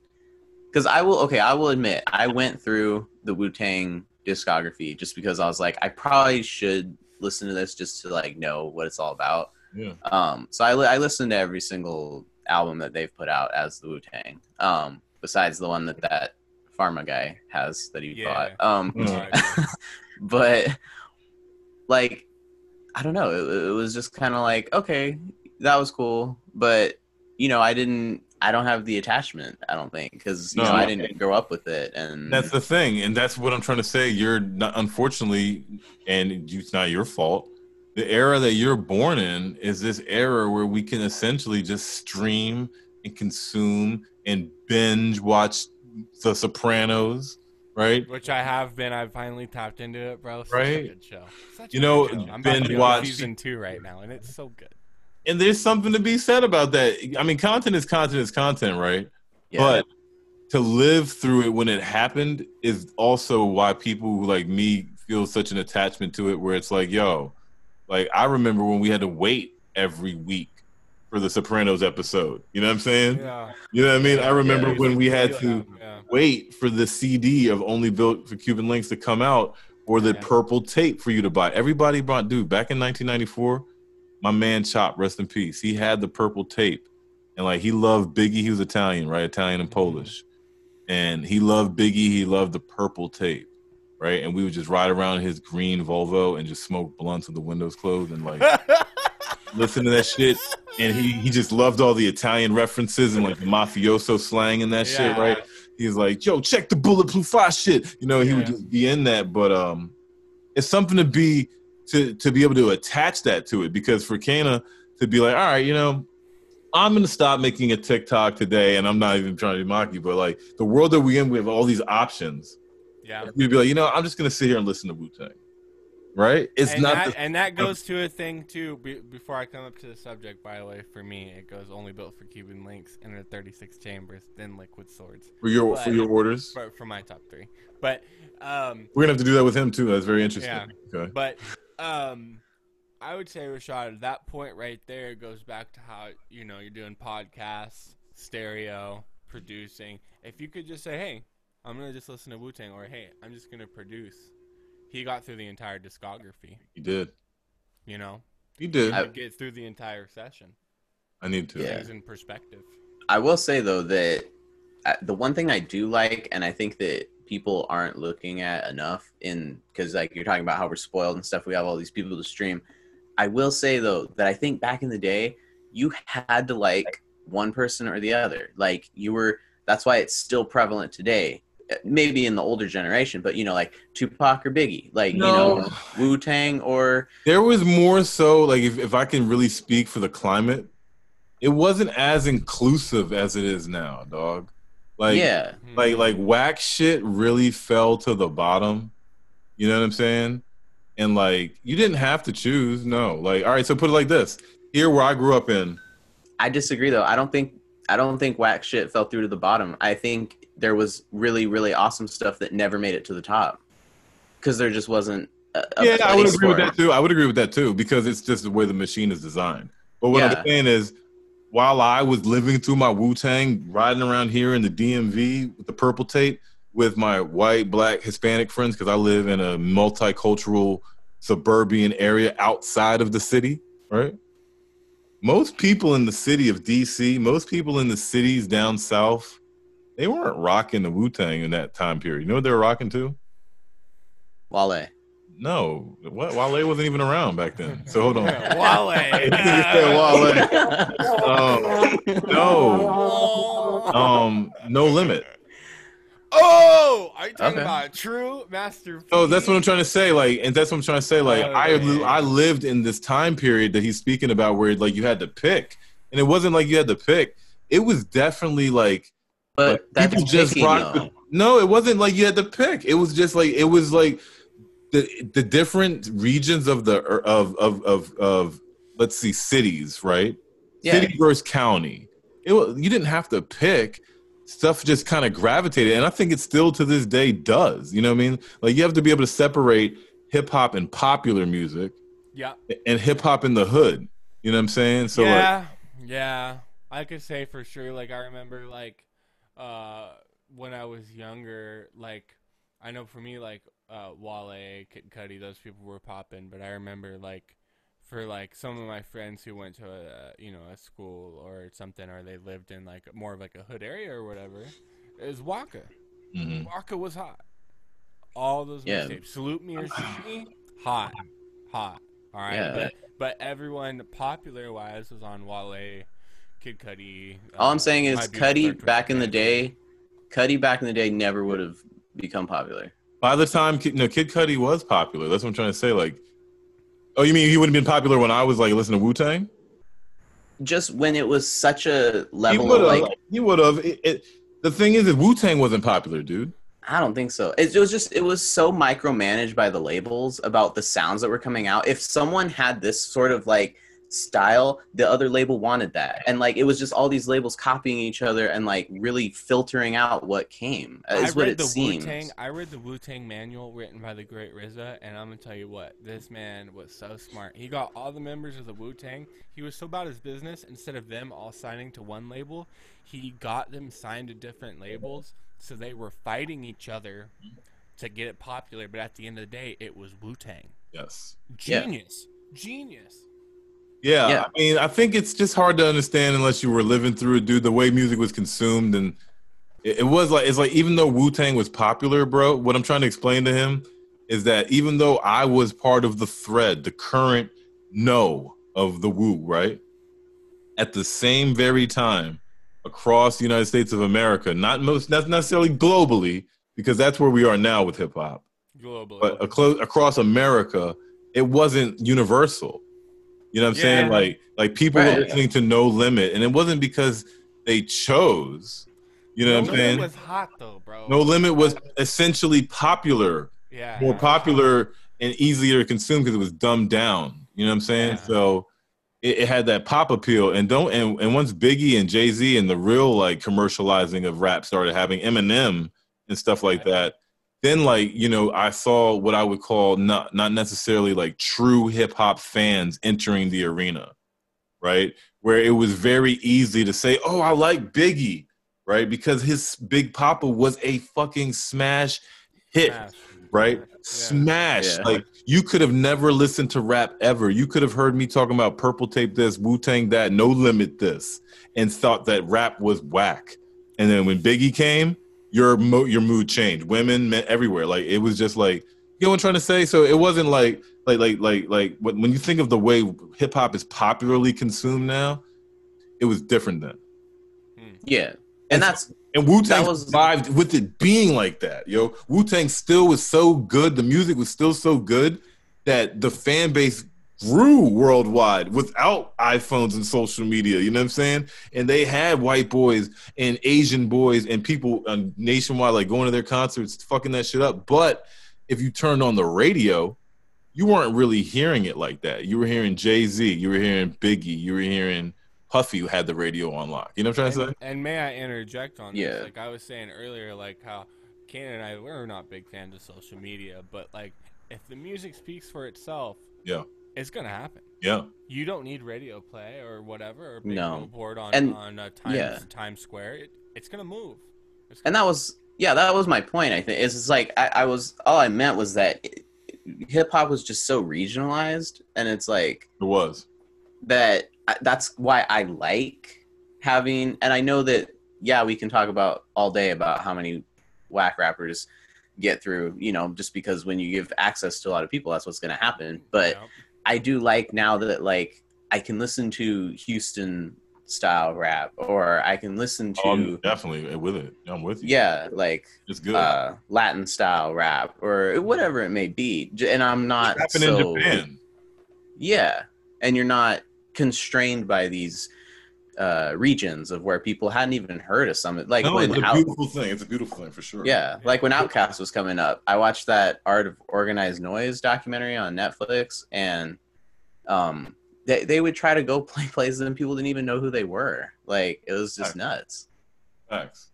because I will okay, I will admit I went through the Wu Tang discography just because I was like, I probably should listen to this just to like know what it's all about. Yeah. Um, so I, li- I listened to every single album that they've put out as the Wu Tang. Um, besides the one that that Pharma guy has that he Yeah. bought. Um. (laughs) But like i don't know it, it was just kind of like okay that was cool but you know i didn't i don't have the attachment i don't think because you No. know i didn't grow up with it and That's the thing, and that's what I'm trying to say. You're not, unfortunately, and it's not your fault. The era that you're born in is this era where we can essentially just stream and consume and binge watch The Sopranos, right? Which I have been. I've finally tapped into it, bro. Such Right. a good show. Such You a know, good show. I'm binge about watch- season two right now, and it's so good. And there's something to be said about that. I mean, content is content is content, right? yeah. But to live through it when it happened is also why people like me feel such an attachment to it. Where it's like, yo, like I remember when we had to wait every week for the Sopranos episode. You know what I'm saying? Yeah. You know what I mean? I remember Yeah. when we had to Yeah. Wait for the CD of Only Built for Cuban Links to come out or the Yeah. purple tape for you to buy. Everybody bought, dude, back in 1994, my man Chop, rest in peace, he had the purple tape. And like he loved Biggie, he was Italian, right? Italian and mm-hmm. Polish. And he loved Biggie, he loved the purple tape, right? And we would just ride around his green Volvo and just smoke blunts with the windows closed and like (laughs) listen to that shit. And he, he just loved all the Italian references and like the mafioso slang and that shit, right? He was like, "Yo, check the bulletproof fire shit." You know, he would just be in that. But um, it's something to be to to be able to attach that to it because for Kana to be like, all right, you know, I'm gonna stop making a TikTok today, and I'm not even trying to mock you, but like the world that we in, we have all these options. Yeah. You'd be like, you know, I'm just gonna sit here and listen to Wu Tang, right? It's and not. that, the, and that goes to a thing too. Be, before I come up to the subject, by the way, for me, it goes only built for Cuban links and a 36 chambers, then liquid swords. for your for your orders. For, for my top three, but um, We're gonna have to do that with him too. That's very interesting. Yeah. Okay. But um, I would say Rashad, at that point right there goes back to how you know you're doing podcasts, stereo, producing. If you could just say, "Hey, I'm gonna just listen to Wu Tang," or "Hey, I'm just gonna produce," he got through the entire discography. He did. You know, he did. I- I, get through the entire session. I need to. Yeah. Things in perspective. I will say though that uh, the one thing I do like, and I think that people aren't looking at enough in because like you're talking about how we're spoiled and stuff. We have all these people to stream. I will say though that I think back in the day you had to like one person or the other. Like you were. That's why it's still prevalent today. Uh, Maybe in the older generation, but you know, like Tupac or Biggie, like you know, Wu Tang or There was more so like if, if I can really speak for the climate, it wasn't as inclusive as it is now, dog. Like yeah, like like whack shit really fell to the bottom. You know what I'm saying? And like you didn't have to choose. No. Like all right, so put it like this. Here where I grew up in, I disagree though. I don't think I don't think whack shit fell through to the bottom. I think there was really really awesome stuff that never made it to the top because there just wasn't. A, a yeah, I would agree with that too. I would agree with that too because it's just the way the machine is designed. But what Yeah. I'm saying is, while I was living through my Wu Tang, riding around here in the DMV with the purple tape with my white, black, Hispanic friends, because I live in a multicultural suburban area outside of the city, right? Most people in the city of DC, most people in the cities down south, they weren't rocking the Wu Tang in that time period. You know what they were rocking to? Wale. No, what? Wale wasn't even around back then. So hold on. (laughs) Wale. (laughs) Yeah, Wale. Um, no, (laughs) um, no limit. Oh, are you talking Okay. about true master? Oh, that's what I'm trying to say. Like, and that's what I'm trying to say. Like, Oh, I yeah. I lived in this time period that he's speaking about, where like you had to pick, and it wasn't like you had to pick. It was definitely like But like, that's people just picking, rock. No, it wasn't like you had to pick. It was just like it was like the the different regions of the er, of of of of let's see cities, right? Yeah. City versus county. It wa- you didn't have to pick. Stuff just kind of gravitated, and I think it still to this day does. You know what I mean? Like you have to be able to separate hip hop and popular music, Yeah. and hip hop in the hood. You know what I'm saying? So like, yeah, yeah. I could say for sure. Like I remember, like uh, when I was younger, like I know for me, like uh, Wale, Kid Cudi, those people were popping. But I remember, like for like some of my friends who went to a you know a school or something, or they lived in like more of like a hood area or whatever, it was Waka. mhm. Waka was hot. All those Yeah. mixtapes. Salute me or shoot me, hot, hot. All right, Yeah. but but everyone popular wise was on Wale, Kid Cudi. All I'm um, saying is, My Beautiful Dark Cudi back in the day, Cudi back in the day never would have become popular. By the time no, Kid Cudi was popular. That's what I'm trying to say. Like, oh, you mean he wouldn't have been popular when I was like listening to Wu Tang? Just when it was such a He level would of have. like, he would have. It, it, the thing is, that Wu Tang wasn't popular, dude. I don't think so. It, it was just it was so micromanaged by the labels about the sounds that were coming out. If someone had this sort of like style, the other label wanted that, and like it was just all these labels copying each other and like really filtering out what came. Uh, I Is what read it the Wu seems. Tang. I read the Wu Tang manual written by the great RZA, and I'm gonna tell you what, this man was so smart. He got all the members of the Wu Tang. He was so about his business. Instead of them all signing to one label, he got them signed to different labels, so they were fighting each other to get it popular. But at the end of the day, it was Wu Tang. Yes. Yeah. Genius, genius. Yeah, Yeah. I mean, I think it's just hard to understand unless you were living through it, dude. The way music was consumed, and it, it was like it's like even though Wu Tang was popular, bro. What I'm trying to explain to him is that even though I was part of the thread, the current no of the Wu, right? At the same very time, across the United States of America, not most, not necessarily globally, because that's where we are now with hip hop Globally, but aclo- across America, it wasn't universal. You know what I'm saying? Like like people Right. were listening to No Limit, and it wasn't because they chose. You know No what I'm Limit saying? was hot though, bro. No Limit was essentially popular, yeah, more yeah. popular and easier to consume because it was dumbed down. You know what I'm saying? Yeah. So it, it had that pop appeal, and don't and, and once Biggie and Jay Z and the real like commercializing of rap started having Eminem and stuff like that, then like you know I saw what I would call not not necessarily like true hip hop fans entering the arena, right? Where it was very easy to say, "Oh, I like Biggie," right? Because his Big Papa was a fucking smash hit Smash. right? Yeah. Smash. Yeah. Like you could have never listened to rap ever. You could have heard me talking about Purple Tape this, Wu Tang that, No Limit this, and thought that rap was whack. And then when Biggie came, your mo- your mood changed. Women, men, everywhere. Like it was just like you know what I'm trying to say. So it wasn't like like like like like when when you think of the way hip hop is popularly consumed now, it was different then. Yeah, and that's And Wu Tang survived with it being like that, yo. Wu Tang still was so good, the music was still so good that the fan base grew worldwide without iPhones and social media. You know what I'm saying? And they had white boys and Asian boys and people uh, nationwide like going to their concerts, fucking that shit up. But if you turned on the radio, you weren't really hearing it like that. You were hearing Jay Z, you were hearing Biggie, you were hearing Puffy who had the radio on lock. You know what I'm trying to And, say? and may I interject on Yeah. this? Like I was saying earlier, like how Kane and I we're not big fans of social media, but like if the music speaks for itself, Yeah. It's gonna happen. Yeah. You don't need radio play or whatever or big No. billboard on And- on uh, Times yeah. Times Square. It, it's gonna move. It's and gonna that was yeah that was my point i think it's just like i, I was all i meant was that hip hop was just so regionalized and it's like It was. that that's why i like having and i know that yeah we can talk about all day about how many whack rappers get through you know just because when you give access to a lot of people that's what's going to happen but Yep. I do like now that like I can listen to Houston style rap or I can listen to Oh, I'm definitely with it. I'm with you. yeah like it's good. uh Latin style rap or whatever it may be and I'm not so in Japan. yeah and you're not constrained by these uh regions of where people hadn't even heard of some like no, when it's a Out- beautiful thing. It's a beautiful thing for sure. yeah, like when OutKast was coming up, I watched that Art of Organized Noise documentary on Netflix, and um, they they would try to go (laughs) play places and people didn't even know who they were. Like it was just Right. nuts. Facts.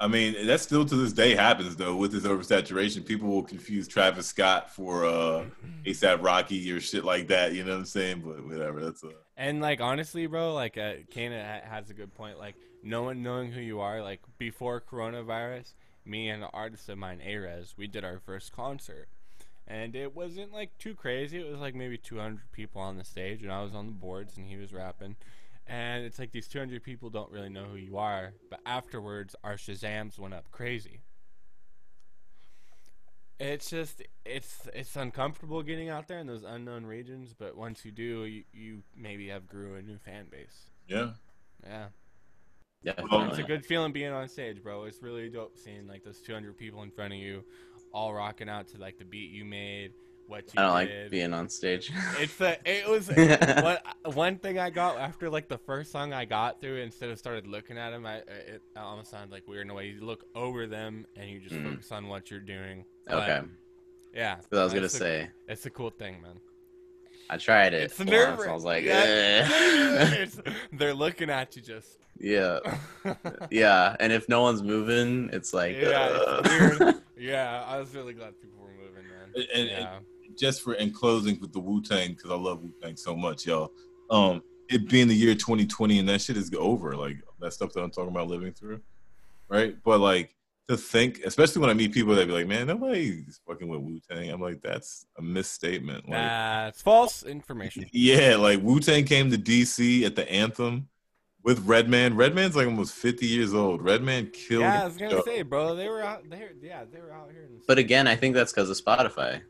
I mean, that still to this day happens though with this oversaturation. People will confuse Travis Scott for uh ASAP Rocky or shit like that. You know what I'm saying? But whatever. That's uh, And like honestly, bro, like uh, Kana has a good point. Like no one knowing who you are. Like before coronavirus, me and an artist of mine, Arez, we did our first concert, and it wasn't like too crazy. It was like maybe 200 people on the stage, and I was on the boards, and he was rapping. And it's like these 200 people don't really know who you are, but afterwards, our Shazams went up crazy. It's just it's it's uncomfortable getting out there in those unknown regions, but once you do, you, you maybe have grew a new fan base. yeah. Yeah, Definitely. it's a good feeling being on stage, bro. It's really dope seeing like those 200 people in front of you, all rocking out to like the beat you made, what you I don't did. like being on stage. It's the it was (laughs) what one thing I got after like the first song I got through. Instead of started looking at them, I it almost sounded like weird in a way. You look over them and you just Mm. focus on what you're doing. But, okay, yeah. 'Cause I was gonna it's a- say it's a cool thing, man. I tried it. It's once, nerve. I was like, yeah, "Eh." (laughs) it's, they're looking at you just. yeah, (laughs) yeah. And if no one's moving, it's like, yeah, "Ugh." it's weird. Yeah, I was really glad people were moving, man. And- and- yeah. Just for in closing with the Wu Tang because I love Wu Tang so much, y'all. Um, it being the year 2020 and that shit is over. Like that stuff that I'm talking about living through, right? But like to think, especially when I meet people that be like, "Man, nobody's fucking with Wu Tang." I'm like, that's a misstatement. Like, That's false information. (laughs) Yeah, like Wu Tang came to DC at the anthem with Redman. Redman's like almost 50 years old. Redman killed. Yeah, I was gonna the show. say, bro, they were out there. Yeah, they were out here. In the But again, I think that's because of Spotify.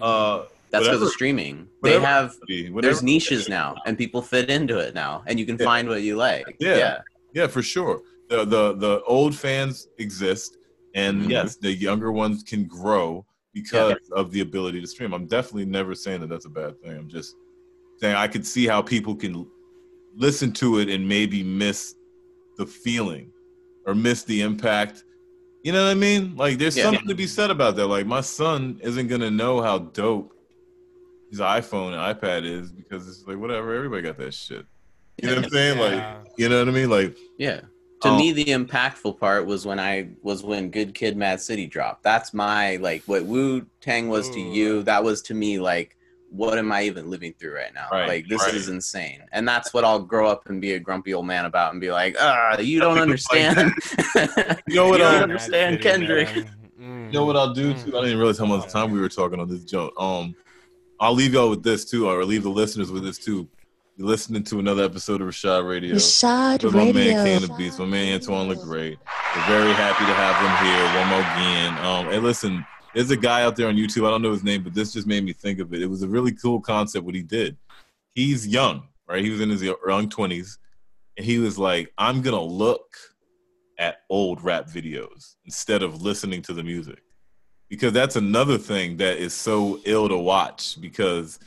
Uh, That's because of streaming. they have whatever- there's niches now, and people fit into it now, and you can Yeah. find what you like. Yeah. yeah. Yeah, for sure. The the the old fans exist, and Mhm. yes, the younger ones can grow because of the ability to stream. I'm definitely never saying that that's a bad thing. I'm just saying I could see how people can listen to it and maybe miss the feeling or miss the impact. You know what I mean? Like there's Yeah. something to be said about that. Like my son isn't gonna know how dope his iPhone and iPad is because it's like whatever, everybody got that shit. You know what I'm saying? Yeah. Like you know what I mean? Like Yeah. To Oh. me, the impactful part was when I was when Good Kid, Mad City dropped. That's my like what Wu Tang was to you. That was to me like, what am I even living through right now? Right, like this right. is insane, and that's what I'll grow up and be a grumpy old man about and be like, ah, you don't Nothing was like understand. (laughs) You know what, You don't understand Mad Kendrick. Mm. You know what I'll do too? I didn't realize how much time we were talking on this joke. Um, I'll leave y'all with this too, or leave the listeners with this too. You're listening to another episode of Rashad Radio. Rashad With my man Kane Radio. the Beast, my man Antoine look great. We're very happy to have him here one more again. Um, and listen, there's a guy out there on YouTube. I don't know his name, but this just made me think of it. It was a really cool concept what he did. He's young, right? He was in his young twenties, and he was like, "I'm gonna look at old rap videos instead of listening to the music." Because that's another thing that is so ill to watch because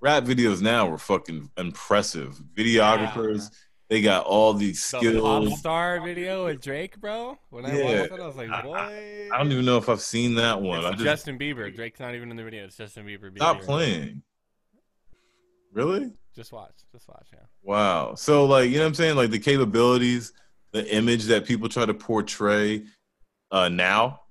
rap videos now are fucking impressive. Videographers, they got all these skills. The skills. pop star video with Drake, bro. When I Yeah. watched it, I was like, I- I don't even know if I've seen that one. It's I just Justin Bieber. Drake's not even in the video. It's Justin Bieber. stop Bieber. playing. Really? Just watch. Just watch. Yeah. Wow. So like, you know what I'm saying? Like the capabilities, the image that people try to portray uh now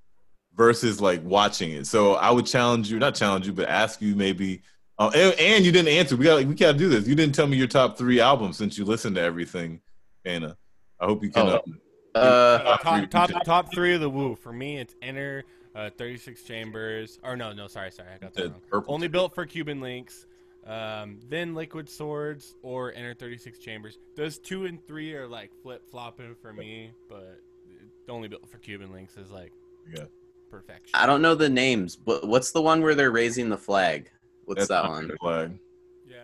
versus like watching it. So I would challenge you, not challenge you, but ask you maybe uh, and, and you didn't answer. We got we gotta do this. You didn't tell me your top three albums since you listened to everything, Anna. I hope you can Oh. uh, Top three. top, top top three of the Wu. For me, it's Enter, uh, 36 Chambers. Or no, no, sorry, sorry, I got that wrong. purple Only built for Cuban links. Um, then Liquid Swords or Enter 36 Chambers. Those two and three are like flip flopping for me, but only built for Cuban links is like Yeah. perfection. I don't know the names, but what's the one where they're raising the flag? What's That's that Iron one? Flag. Yeah.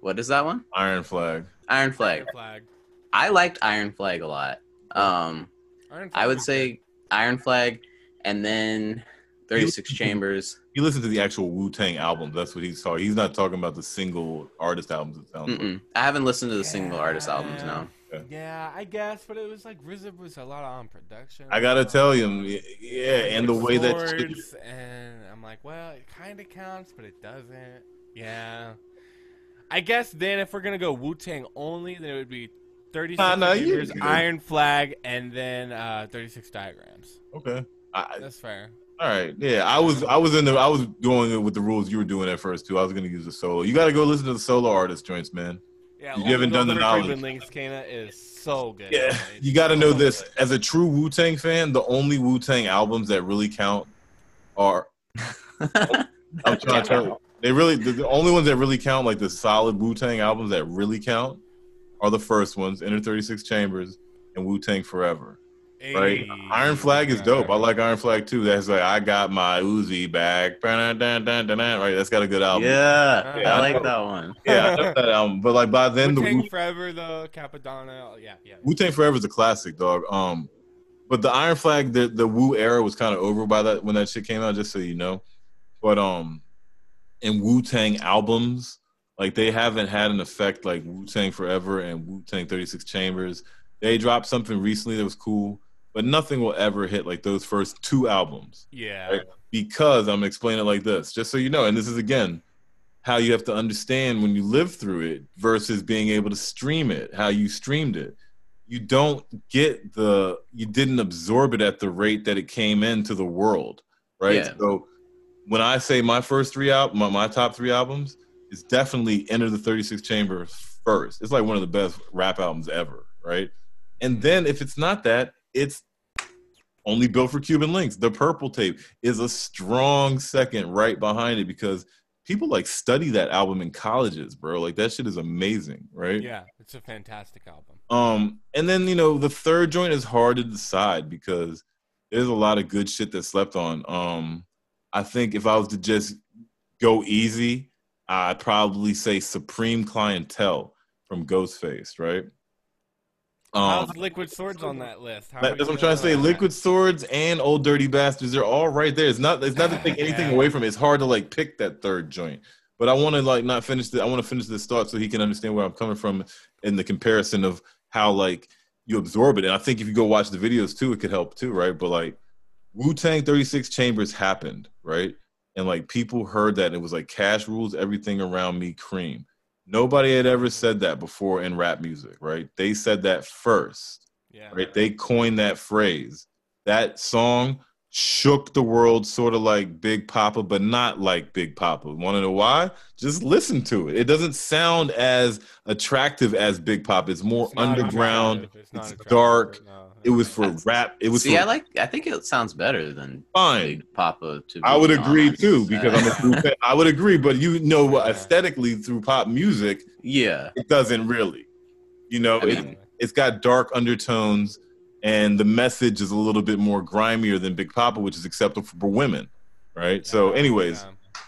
What is that one? Iron Flag. Iron Flag. Iron Flag. I liked Iron Flag a lot. Um, Iron I would was say Iron Flag, and then 36 Chambers. He listened to the actual Wu Tang album. That's what he's talking. He's not talking about the single artist albums. It sounds like. I haven't listened to the single artist albums now. good. Yeah, I guess, but it was like RZA was a lot on production. I gotta tell you, yeah, and the way that shit, and I'm like, well, it kind of counts, but it doesn't. Yeah. I guess then if we're gonna go Wu Tang only, then it would be 36 Nah, nah, you Chambers, good. Iron Flag, and then uh, 36 Diagrams. okay. I, That's fair. all right, yeah, I was, I was in the, I was doing it with the rules you were doing at first too. I was gonna use the solo. You gotta go listen to the solo artist joints, man. Yeah, You haven't done the knowledge. Links, Kana is so good. Yeah, man. You got to know this. As a true Wu Tang fan, the only Wu Tang albums that really count are. (laughs) I'm trying to tell. They really, the, the only ones that really count, like the solid Wu Tang albums that really count, are the first ones: Enter 36 Chambers and Wu Tang Forever. Right? Iron Flag is dope. I like Iron Flag too. That's like I got my Uzi back. Right? That's got a good album. Yeah, Yeah, I I like know. that one. Yeah, I love that album. But like by then, the Wu-Tang Wu Forever the Cappadonna, yeah, yeah. Wu Tang Forever is a classic, dog. Um, but the Iron Flag, the the Wu era was kind of over by that when that shit came out. Just so you know, but um, in Wu Tang albums, like they haven't had an effect like Wu Tang Forever and Wu Tang Thirty Six Chambers. They dropped something recently that was cool, but nothing will ever hit like those first two albums Yeah. Right. because I'm explaining it like this, just so you know. And this is again how you have to understand when you live through it versus being able to stream it, how you streamed it. You don't get the, you didn't absorb it at the rate that it came into the world, right? Yeah. So when I say my first three out, my, my top three albums, it's definitely Enter the 36 Chamber first. It's like one of the best rap albums ever, right? And then if it's not that, it's only built for Cuban links. The purple tape is a strong second right behind it because people like study that album in colleges, bro. Like that shit is amazing, right? Yeah, it's a fantastic album. Um, and then you know the third joint is hard to decide because there's a lot of good shit that slept on. Um, I think if I was to just go easy, I'd probably say Supreme Clientele from Ghostface, right? Um, How's Liquid Swords on that list? How that- that's what I'm trying to say. Liquid Swords and Old Dirty Bastards, they're all right there. It's not. It's not to take (laughs) anything Yeah. away from it. It's hard to like pick that third joint. But I want to like not finish the. I want to finish this thought so he can understand where I'm coming from in the comparison of how like you absorb it. And I think if you go watch the videos too, it could help too, right? But like Wu Tang 36 Chambers happened, right? And like people heard that and it was like cash rules everything around me cream. Nobody had ever said that before in rap music, right? They said that first Yeah. right? They coined that phrase. That song shook the world, sort of like Big Poppa, but not like Big Poppa. Want to know why? Just listen to it. It doesn't sound as attractive as Big Poppa. It's more It's underground. It's, it's dark. No, It was for not. rap. It was See, for I like. I think it sounds better than fine. Big Poppa. To I be would agree honest. too because I'm a true (laughs) fan. I would agree, but you know, Yeah. aesthetically through pop music, yeah. it doesn't really. You know, I it, mean, it's got dark undertones and the message is a little bit more grimier than Big Poppa, which is acceptable for women, right? so, anyways, yeah.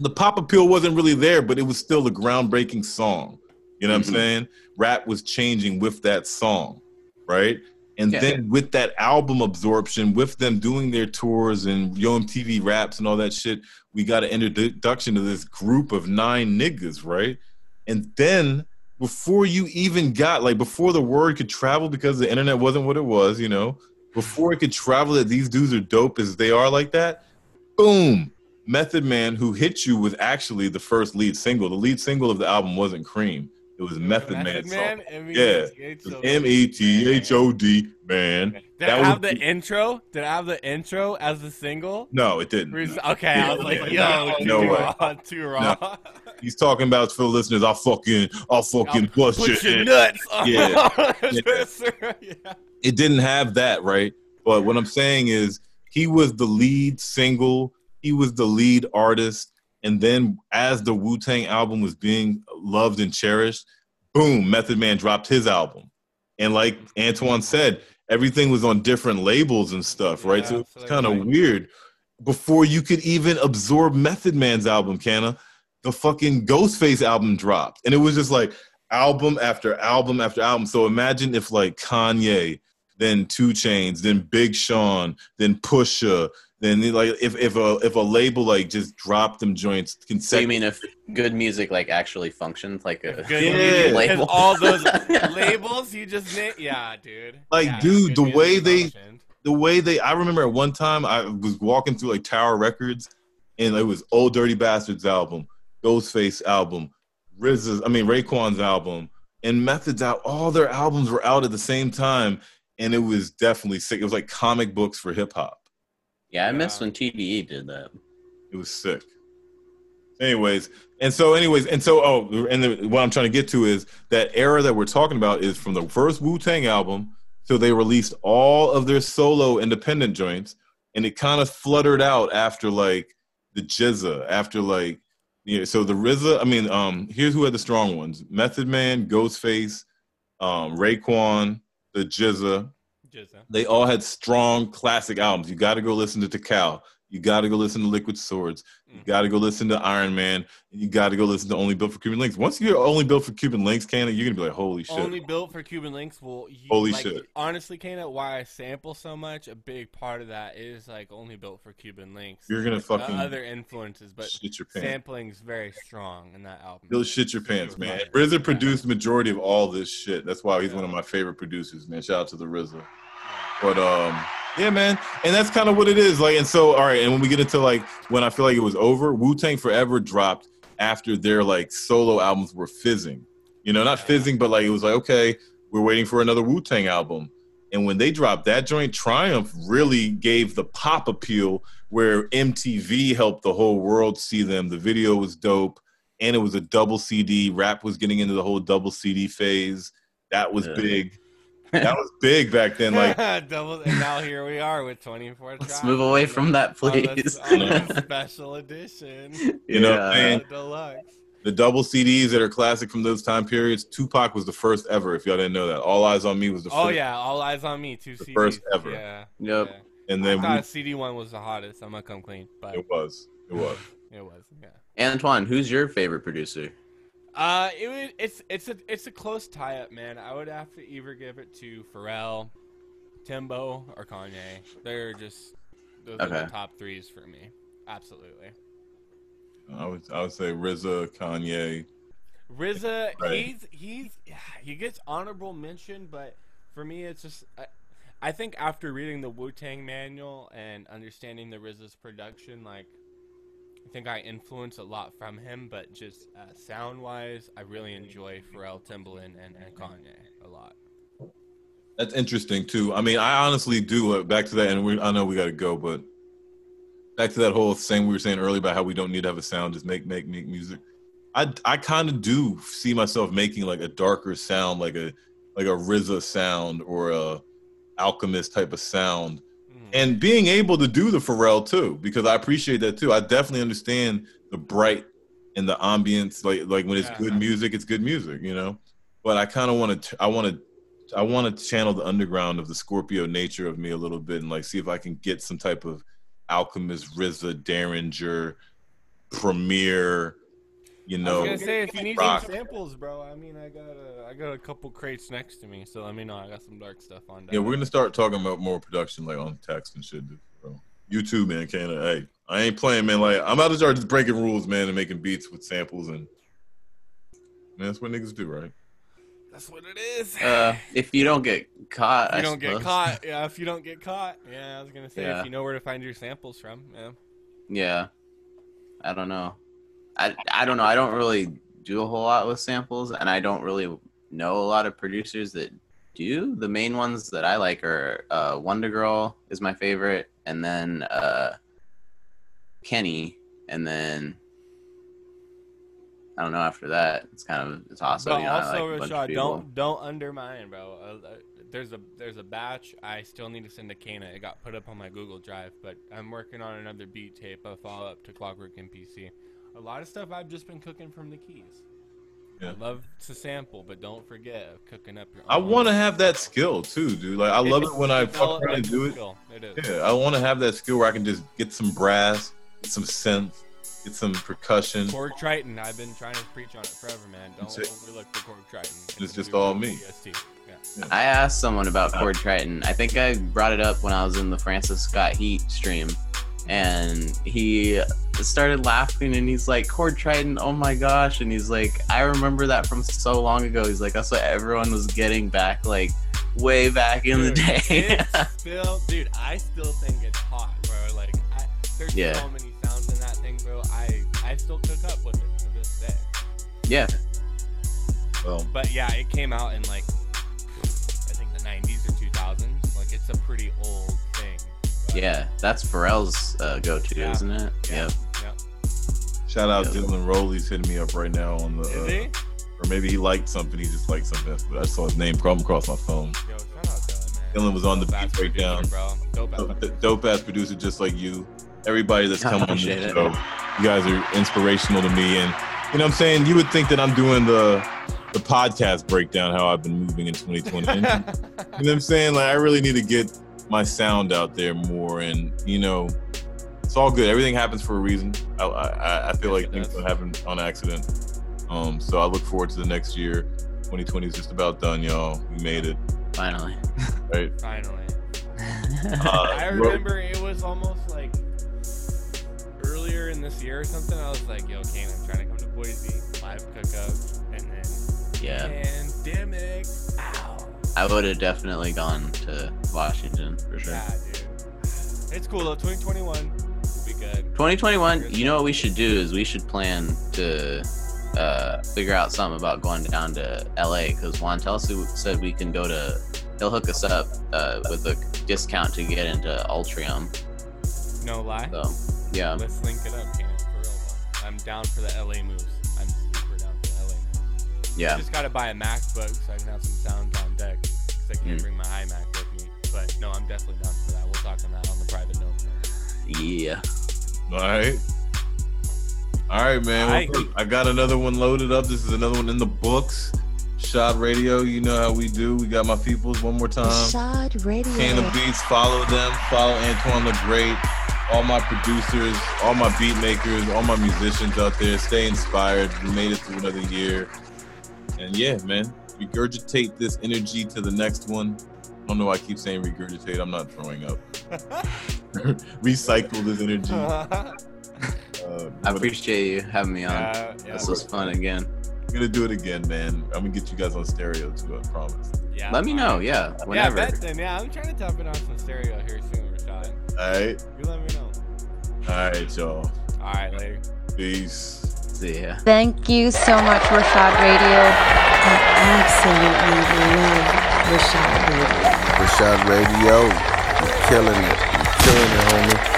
the pop appeal wasn't really there, but it was still a groundbreaking song. You know what Mhm. I'm saying? Rap was changing with that song, right? And Yeah. then with that album absorption, with them doing their tours and Yo MTV raps and all that shit, we got an introduction to this group of nine niggas, right? And then before you even got like before the word could travel because the internet wasn't what it was, you know, before it could travel that these dudes are dope as they are like that, boom, Method Man, who hit you was actually the first lead single. The lead single of the album wasn't Cream. It was Method, Man. song. Yeah. M E T H O D man. Did That it have was- the intro? Did I have the intro as the single? No, it didn't. Okay, I was like, Yeah, yo, no too way. raw, too raw. He's talking about for the listeners. I'll fucking, I'll fucking bust Put your your nuts on (laughs) Yeah. (laughs) yeah. It didn't have that, right? But what I'm saying is, he was the lead single. He was the lead artist. And then, as the Wu Tang album was being loved and cherished, boom, Method Man dropped his album. And like Antoine said, everything was on different labels and stuff, right? Yeah, so it's that's kind of like- weird. Before you could even absorb Method Man's album, Canna, the fucking Ghostface album dropped. And it was just like album after album after album. So imagine if like Kanye, then 2 Chainz, then Big Sean, then Pusha, then like if if a if a label like just dropped them joints So you consecutively. mean if good music like actually functions like a Good Yeah. music, 'cause (laughs) label? all those (laughs) labels you just named. Yeah, dude. Like, Yeah, dude, the way they- functioned. the way they I remember at one time I was walking through like Tower Records and it was Old Dirty Bastards album, Ghostface album, RZA's I mean Raekwon's album, and Methods out. All their albums were out at the same time, and it was definitely sick. It was like comic books for hip hop. Yeah, I miss Yeah. when TDE did that. It was sick. Anyways, and so, anyways, and so, oh, and the, what I'm trying to get to is that era that we're talking about is from the first Wu Tang album. till they released all of their solo independent joints, and it kind of fluttered out after like the GZA, after like, you know, so the RZA. I mean, um, here's who had the strong ones: Method Man, Ghostface, um, Raekwon, the GZA, They all had strong classic albums. You got to go listen to Tical. You got to go listen to Liquid Swords. You Mhm. got to go listen to Iron Man. And you got to go listen to Only Built for Cuban Links. Once you're Only Built for Cuban Links, Canada, you're gonna be like, holy shit. Only built for Cuban links. Well, you, Holy like, shit. Honestly, Kana, why I sample so much, a big part of that is like only built for Cuban links. you're gonna fucking other influences, but shit your pants. sampling's very strong in that album. You'll shit your pants, man. RZA produced the majority of all this shit. That's why he's Yeah. one of my favorite producers, man. Shout out to the RZA. But um, yeah, man, and that's kind of what it is. Like, and so all right, and when we get into like when I feel like it was over, Wu Tang Forever dropped after their like solo albums were fizzing. You know, not fizzing, but like it was like okay, we're waiting for another Wu Tang album. And when they dropped that joint, Triumph really gave the pop appeal where MTV helped the whole world see them. The video was dope, and it was a double CD. Rap was getting into the whole double CD phase. That was Yeah. big. That was big back then. Like (laughs) Double, and now here we are with 24 Let's tracks move away from the- that, on the- please. on the (laughs) special edition. You know what I'm Uh, saying? deluxe. the double CDs that are classic from those time periods. Tupac was the first ever. If y'all didn't know that, All Eyes on Me was the Oh first. yeah, all eyes on me. Two The CDs. first ever. Yeah. Yep. yeah. And I then thought we, CD one was the hottest. I'm gonna come clean, but it was. It was. (laughs) it was. Yeah. Antoine, who's your favorite producer? Uh, it would, it's it's a it's a close tie up, man. I would have to either give it to Pharrell, Timbo, or Kanye. They're just those are the top threes for me. Absolutely. I would I would say RZA, Kanye. RZA, Right. he's he's he gets honorable mention, but for me, it's just I, I think after reading the Wu Tang manual and understanding the RZA's production, like I think I influence a lot from him. But just uh, sound wise, I really enjoy Pharrell, Timbaland, and, and Kanye a lot. That's interesting too. I mean, I honestly do. Uh, back to that, and we, I know we got to go, but back to that whole thing we were saying earlier about how we don't need to have a sound, just make make make music. I I kind of do see myself making like a darker sound, like a like a RZA sound or a Alchemist type of sound, Mhm. and being able to do the Pharrell too, because I appreciate that too. I definitely understand the bright and the ambience, like like when it's Yeah. good music, it's good music, you know. But I kind of want to, I want to I want to channel the underground of the Scorpio nature of me a little bit and like see if I can get some type of Alchemist, RZA, Derringer, Premier, you know. I know. was gonna say if you need rock. some samples, bro. I mean, I got a I got a couple crates next to me, so let me know. I got some dark stuff on deck. Yeah, we're gonna start talking about more production like on text and shit, bro. You too, man, Kana. Hey, I ain't playing, man. Like I'm out to start just breaking rules, man, and making beats with samples and man, that's what niggas do, right? That's what it is. Uh, if you don't get caught, If you I don't get caught, (laughs) yeah. If you don't get caught, yeah. I was gonna say Yeah. if you know where to find your samples from, yeah. Yeah, I don't know. I I don't know. I don't really do a whole lot with samples, and I don't really know a lot of producers that do. The main ones that I like are uh, WondaGurl is my favorite, and then uh, Kenny, and then I don't know. After that, it's kind of it's awesome. but you know, also, like a bunch of Rashad, don't don't undermine, bro. Uh, uh, there's a there's a batch I still need to send to Kana. It got put up on my Google Drive, but I'm working on another beat tape, a follow up to Clockwork NPC. A lot of stuff I've just been cooking from the keys. Yeah. I love to sample, but don't forget cooking up your. I want to have that skill too, dude. Like I love it when I fuck around and do it. skill. It is. Yeah, I want to have that skill where I can just get some brass, get some synth, get some percussion. Korg Triton. I've been trying to preach on it forever, man. Don't It's overlook the Korg Triton. It's just all me. DST. Yeah. I asked someone about Korg Triton. I think I brought it up when I was in the Francis Scott Heat stream, and he started laughing and he's like, "Korg Triton, oh my gosh!" And he's like, "I remember that from so long ago." He's like, "That's what everyone was getting back, like way back in the day." it's (laughs) still, dude, I still think it's hot, bro. Like, I, there's Yeah. so many sounds in that thing, bro. I, I still cook up with it to this day. yeah, Well, But yeah, it came out in like, I think the 90s or 2000s. Like, it's a pretty old thing. But- yeah, that's Pharrell's uh, go-to, Yeah. isn't it? Yeah. Yep. Yep. shout out Yeah. Dylan Rowley's hitting me up right now on the. Is uh, he? Or maybe he liked something. He just liked something. But I saw his name come across my phone. Yo, shout out Dylan, man. Dylan was on the Dope ass beat breakdown. producer, Dope ass Dope, producer. dope ass producer, just like you. Everybody that's (laughs) I come on appreciate this it. show, you guys are inspirational to me. And you know, what I'm saying you would think that I'm doing the the podcast breakdown, how I've been moving in 2020. And, (laughs) you know what I'm saying? Like I really need to get my sound out there more, and you know, it's all good. Everything happens for a reason. I I, I feel Yes, like things don't happen on accident. Um, so I look forward to the next year. 2020 is just about done, y'all. We made it, Finally. (laughs) right? Finally. (laughs) Uh, I remember it was almost like earlier in this year or something. I was like, "Yo, Kane, I'm trying to come to Boise, live cook up," and then yeah, pandemic. Ow. I would have definitely gone to Washington for sure. Yeah, dude. It's cool though. 2021 will be good. 2021 you know what we should do is we should plan to uh, figure out something about going down to la because juan Telsu said we can go to he'll hook us up uh, with a discount to get into ultrium No lie. so yeah Let's link it up, Kane. For real though. I'm down for the LA moves. I'm super down for the LA moves. I yeah just gotta buy a MacBook so I can have some sounds on deck. Cause I can't Mm. bring my iMac with me. But no, I'm definitely down for that. We'll talk on that on the private note. yeah All right. All right, man. Well, Aight. look, I got another one loaded up. This is another one in the books. Shot Radio. You know how we do. We got my peoples one more time. Shad Radio. Kane the Beats. Follow them. Follow Antoine the Great. all my producers, all my beat makers, all my musicians out there. Stay inspired. We made it through another year. And yeah, man, regurgitate this energy to the next one. I don't know why I keep saying regurgitate. I'm not throwing up. (laughs) Recycle this energy. (laughs) Uh, I but appreciate you having me on. Uh, yeah, this was fun again. I'm gonna do it again, man. I'm gonna get you guys on stereo too. I promise. yeah, Let me know. right. Yeah, Yeah, whenever. bet then. Yeah, I'm trying to tap it on some stereo here soon, Rashad. All right, You let me know. all right, y'all. All right, later. Peace. See. Thank you so much, Rashad Radio. I absolutely love Rashad Radio. Rashad Radio, you're killing it. You're killing it, homie.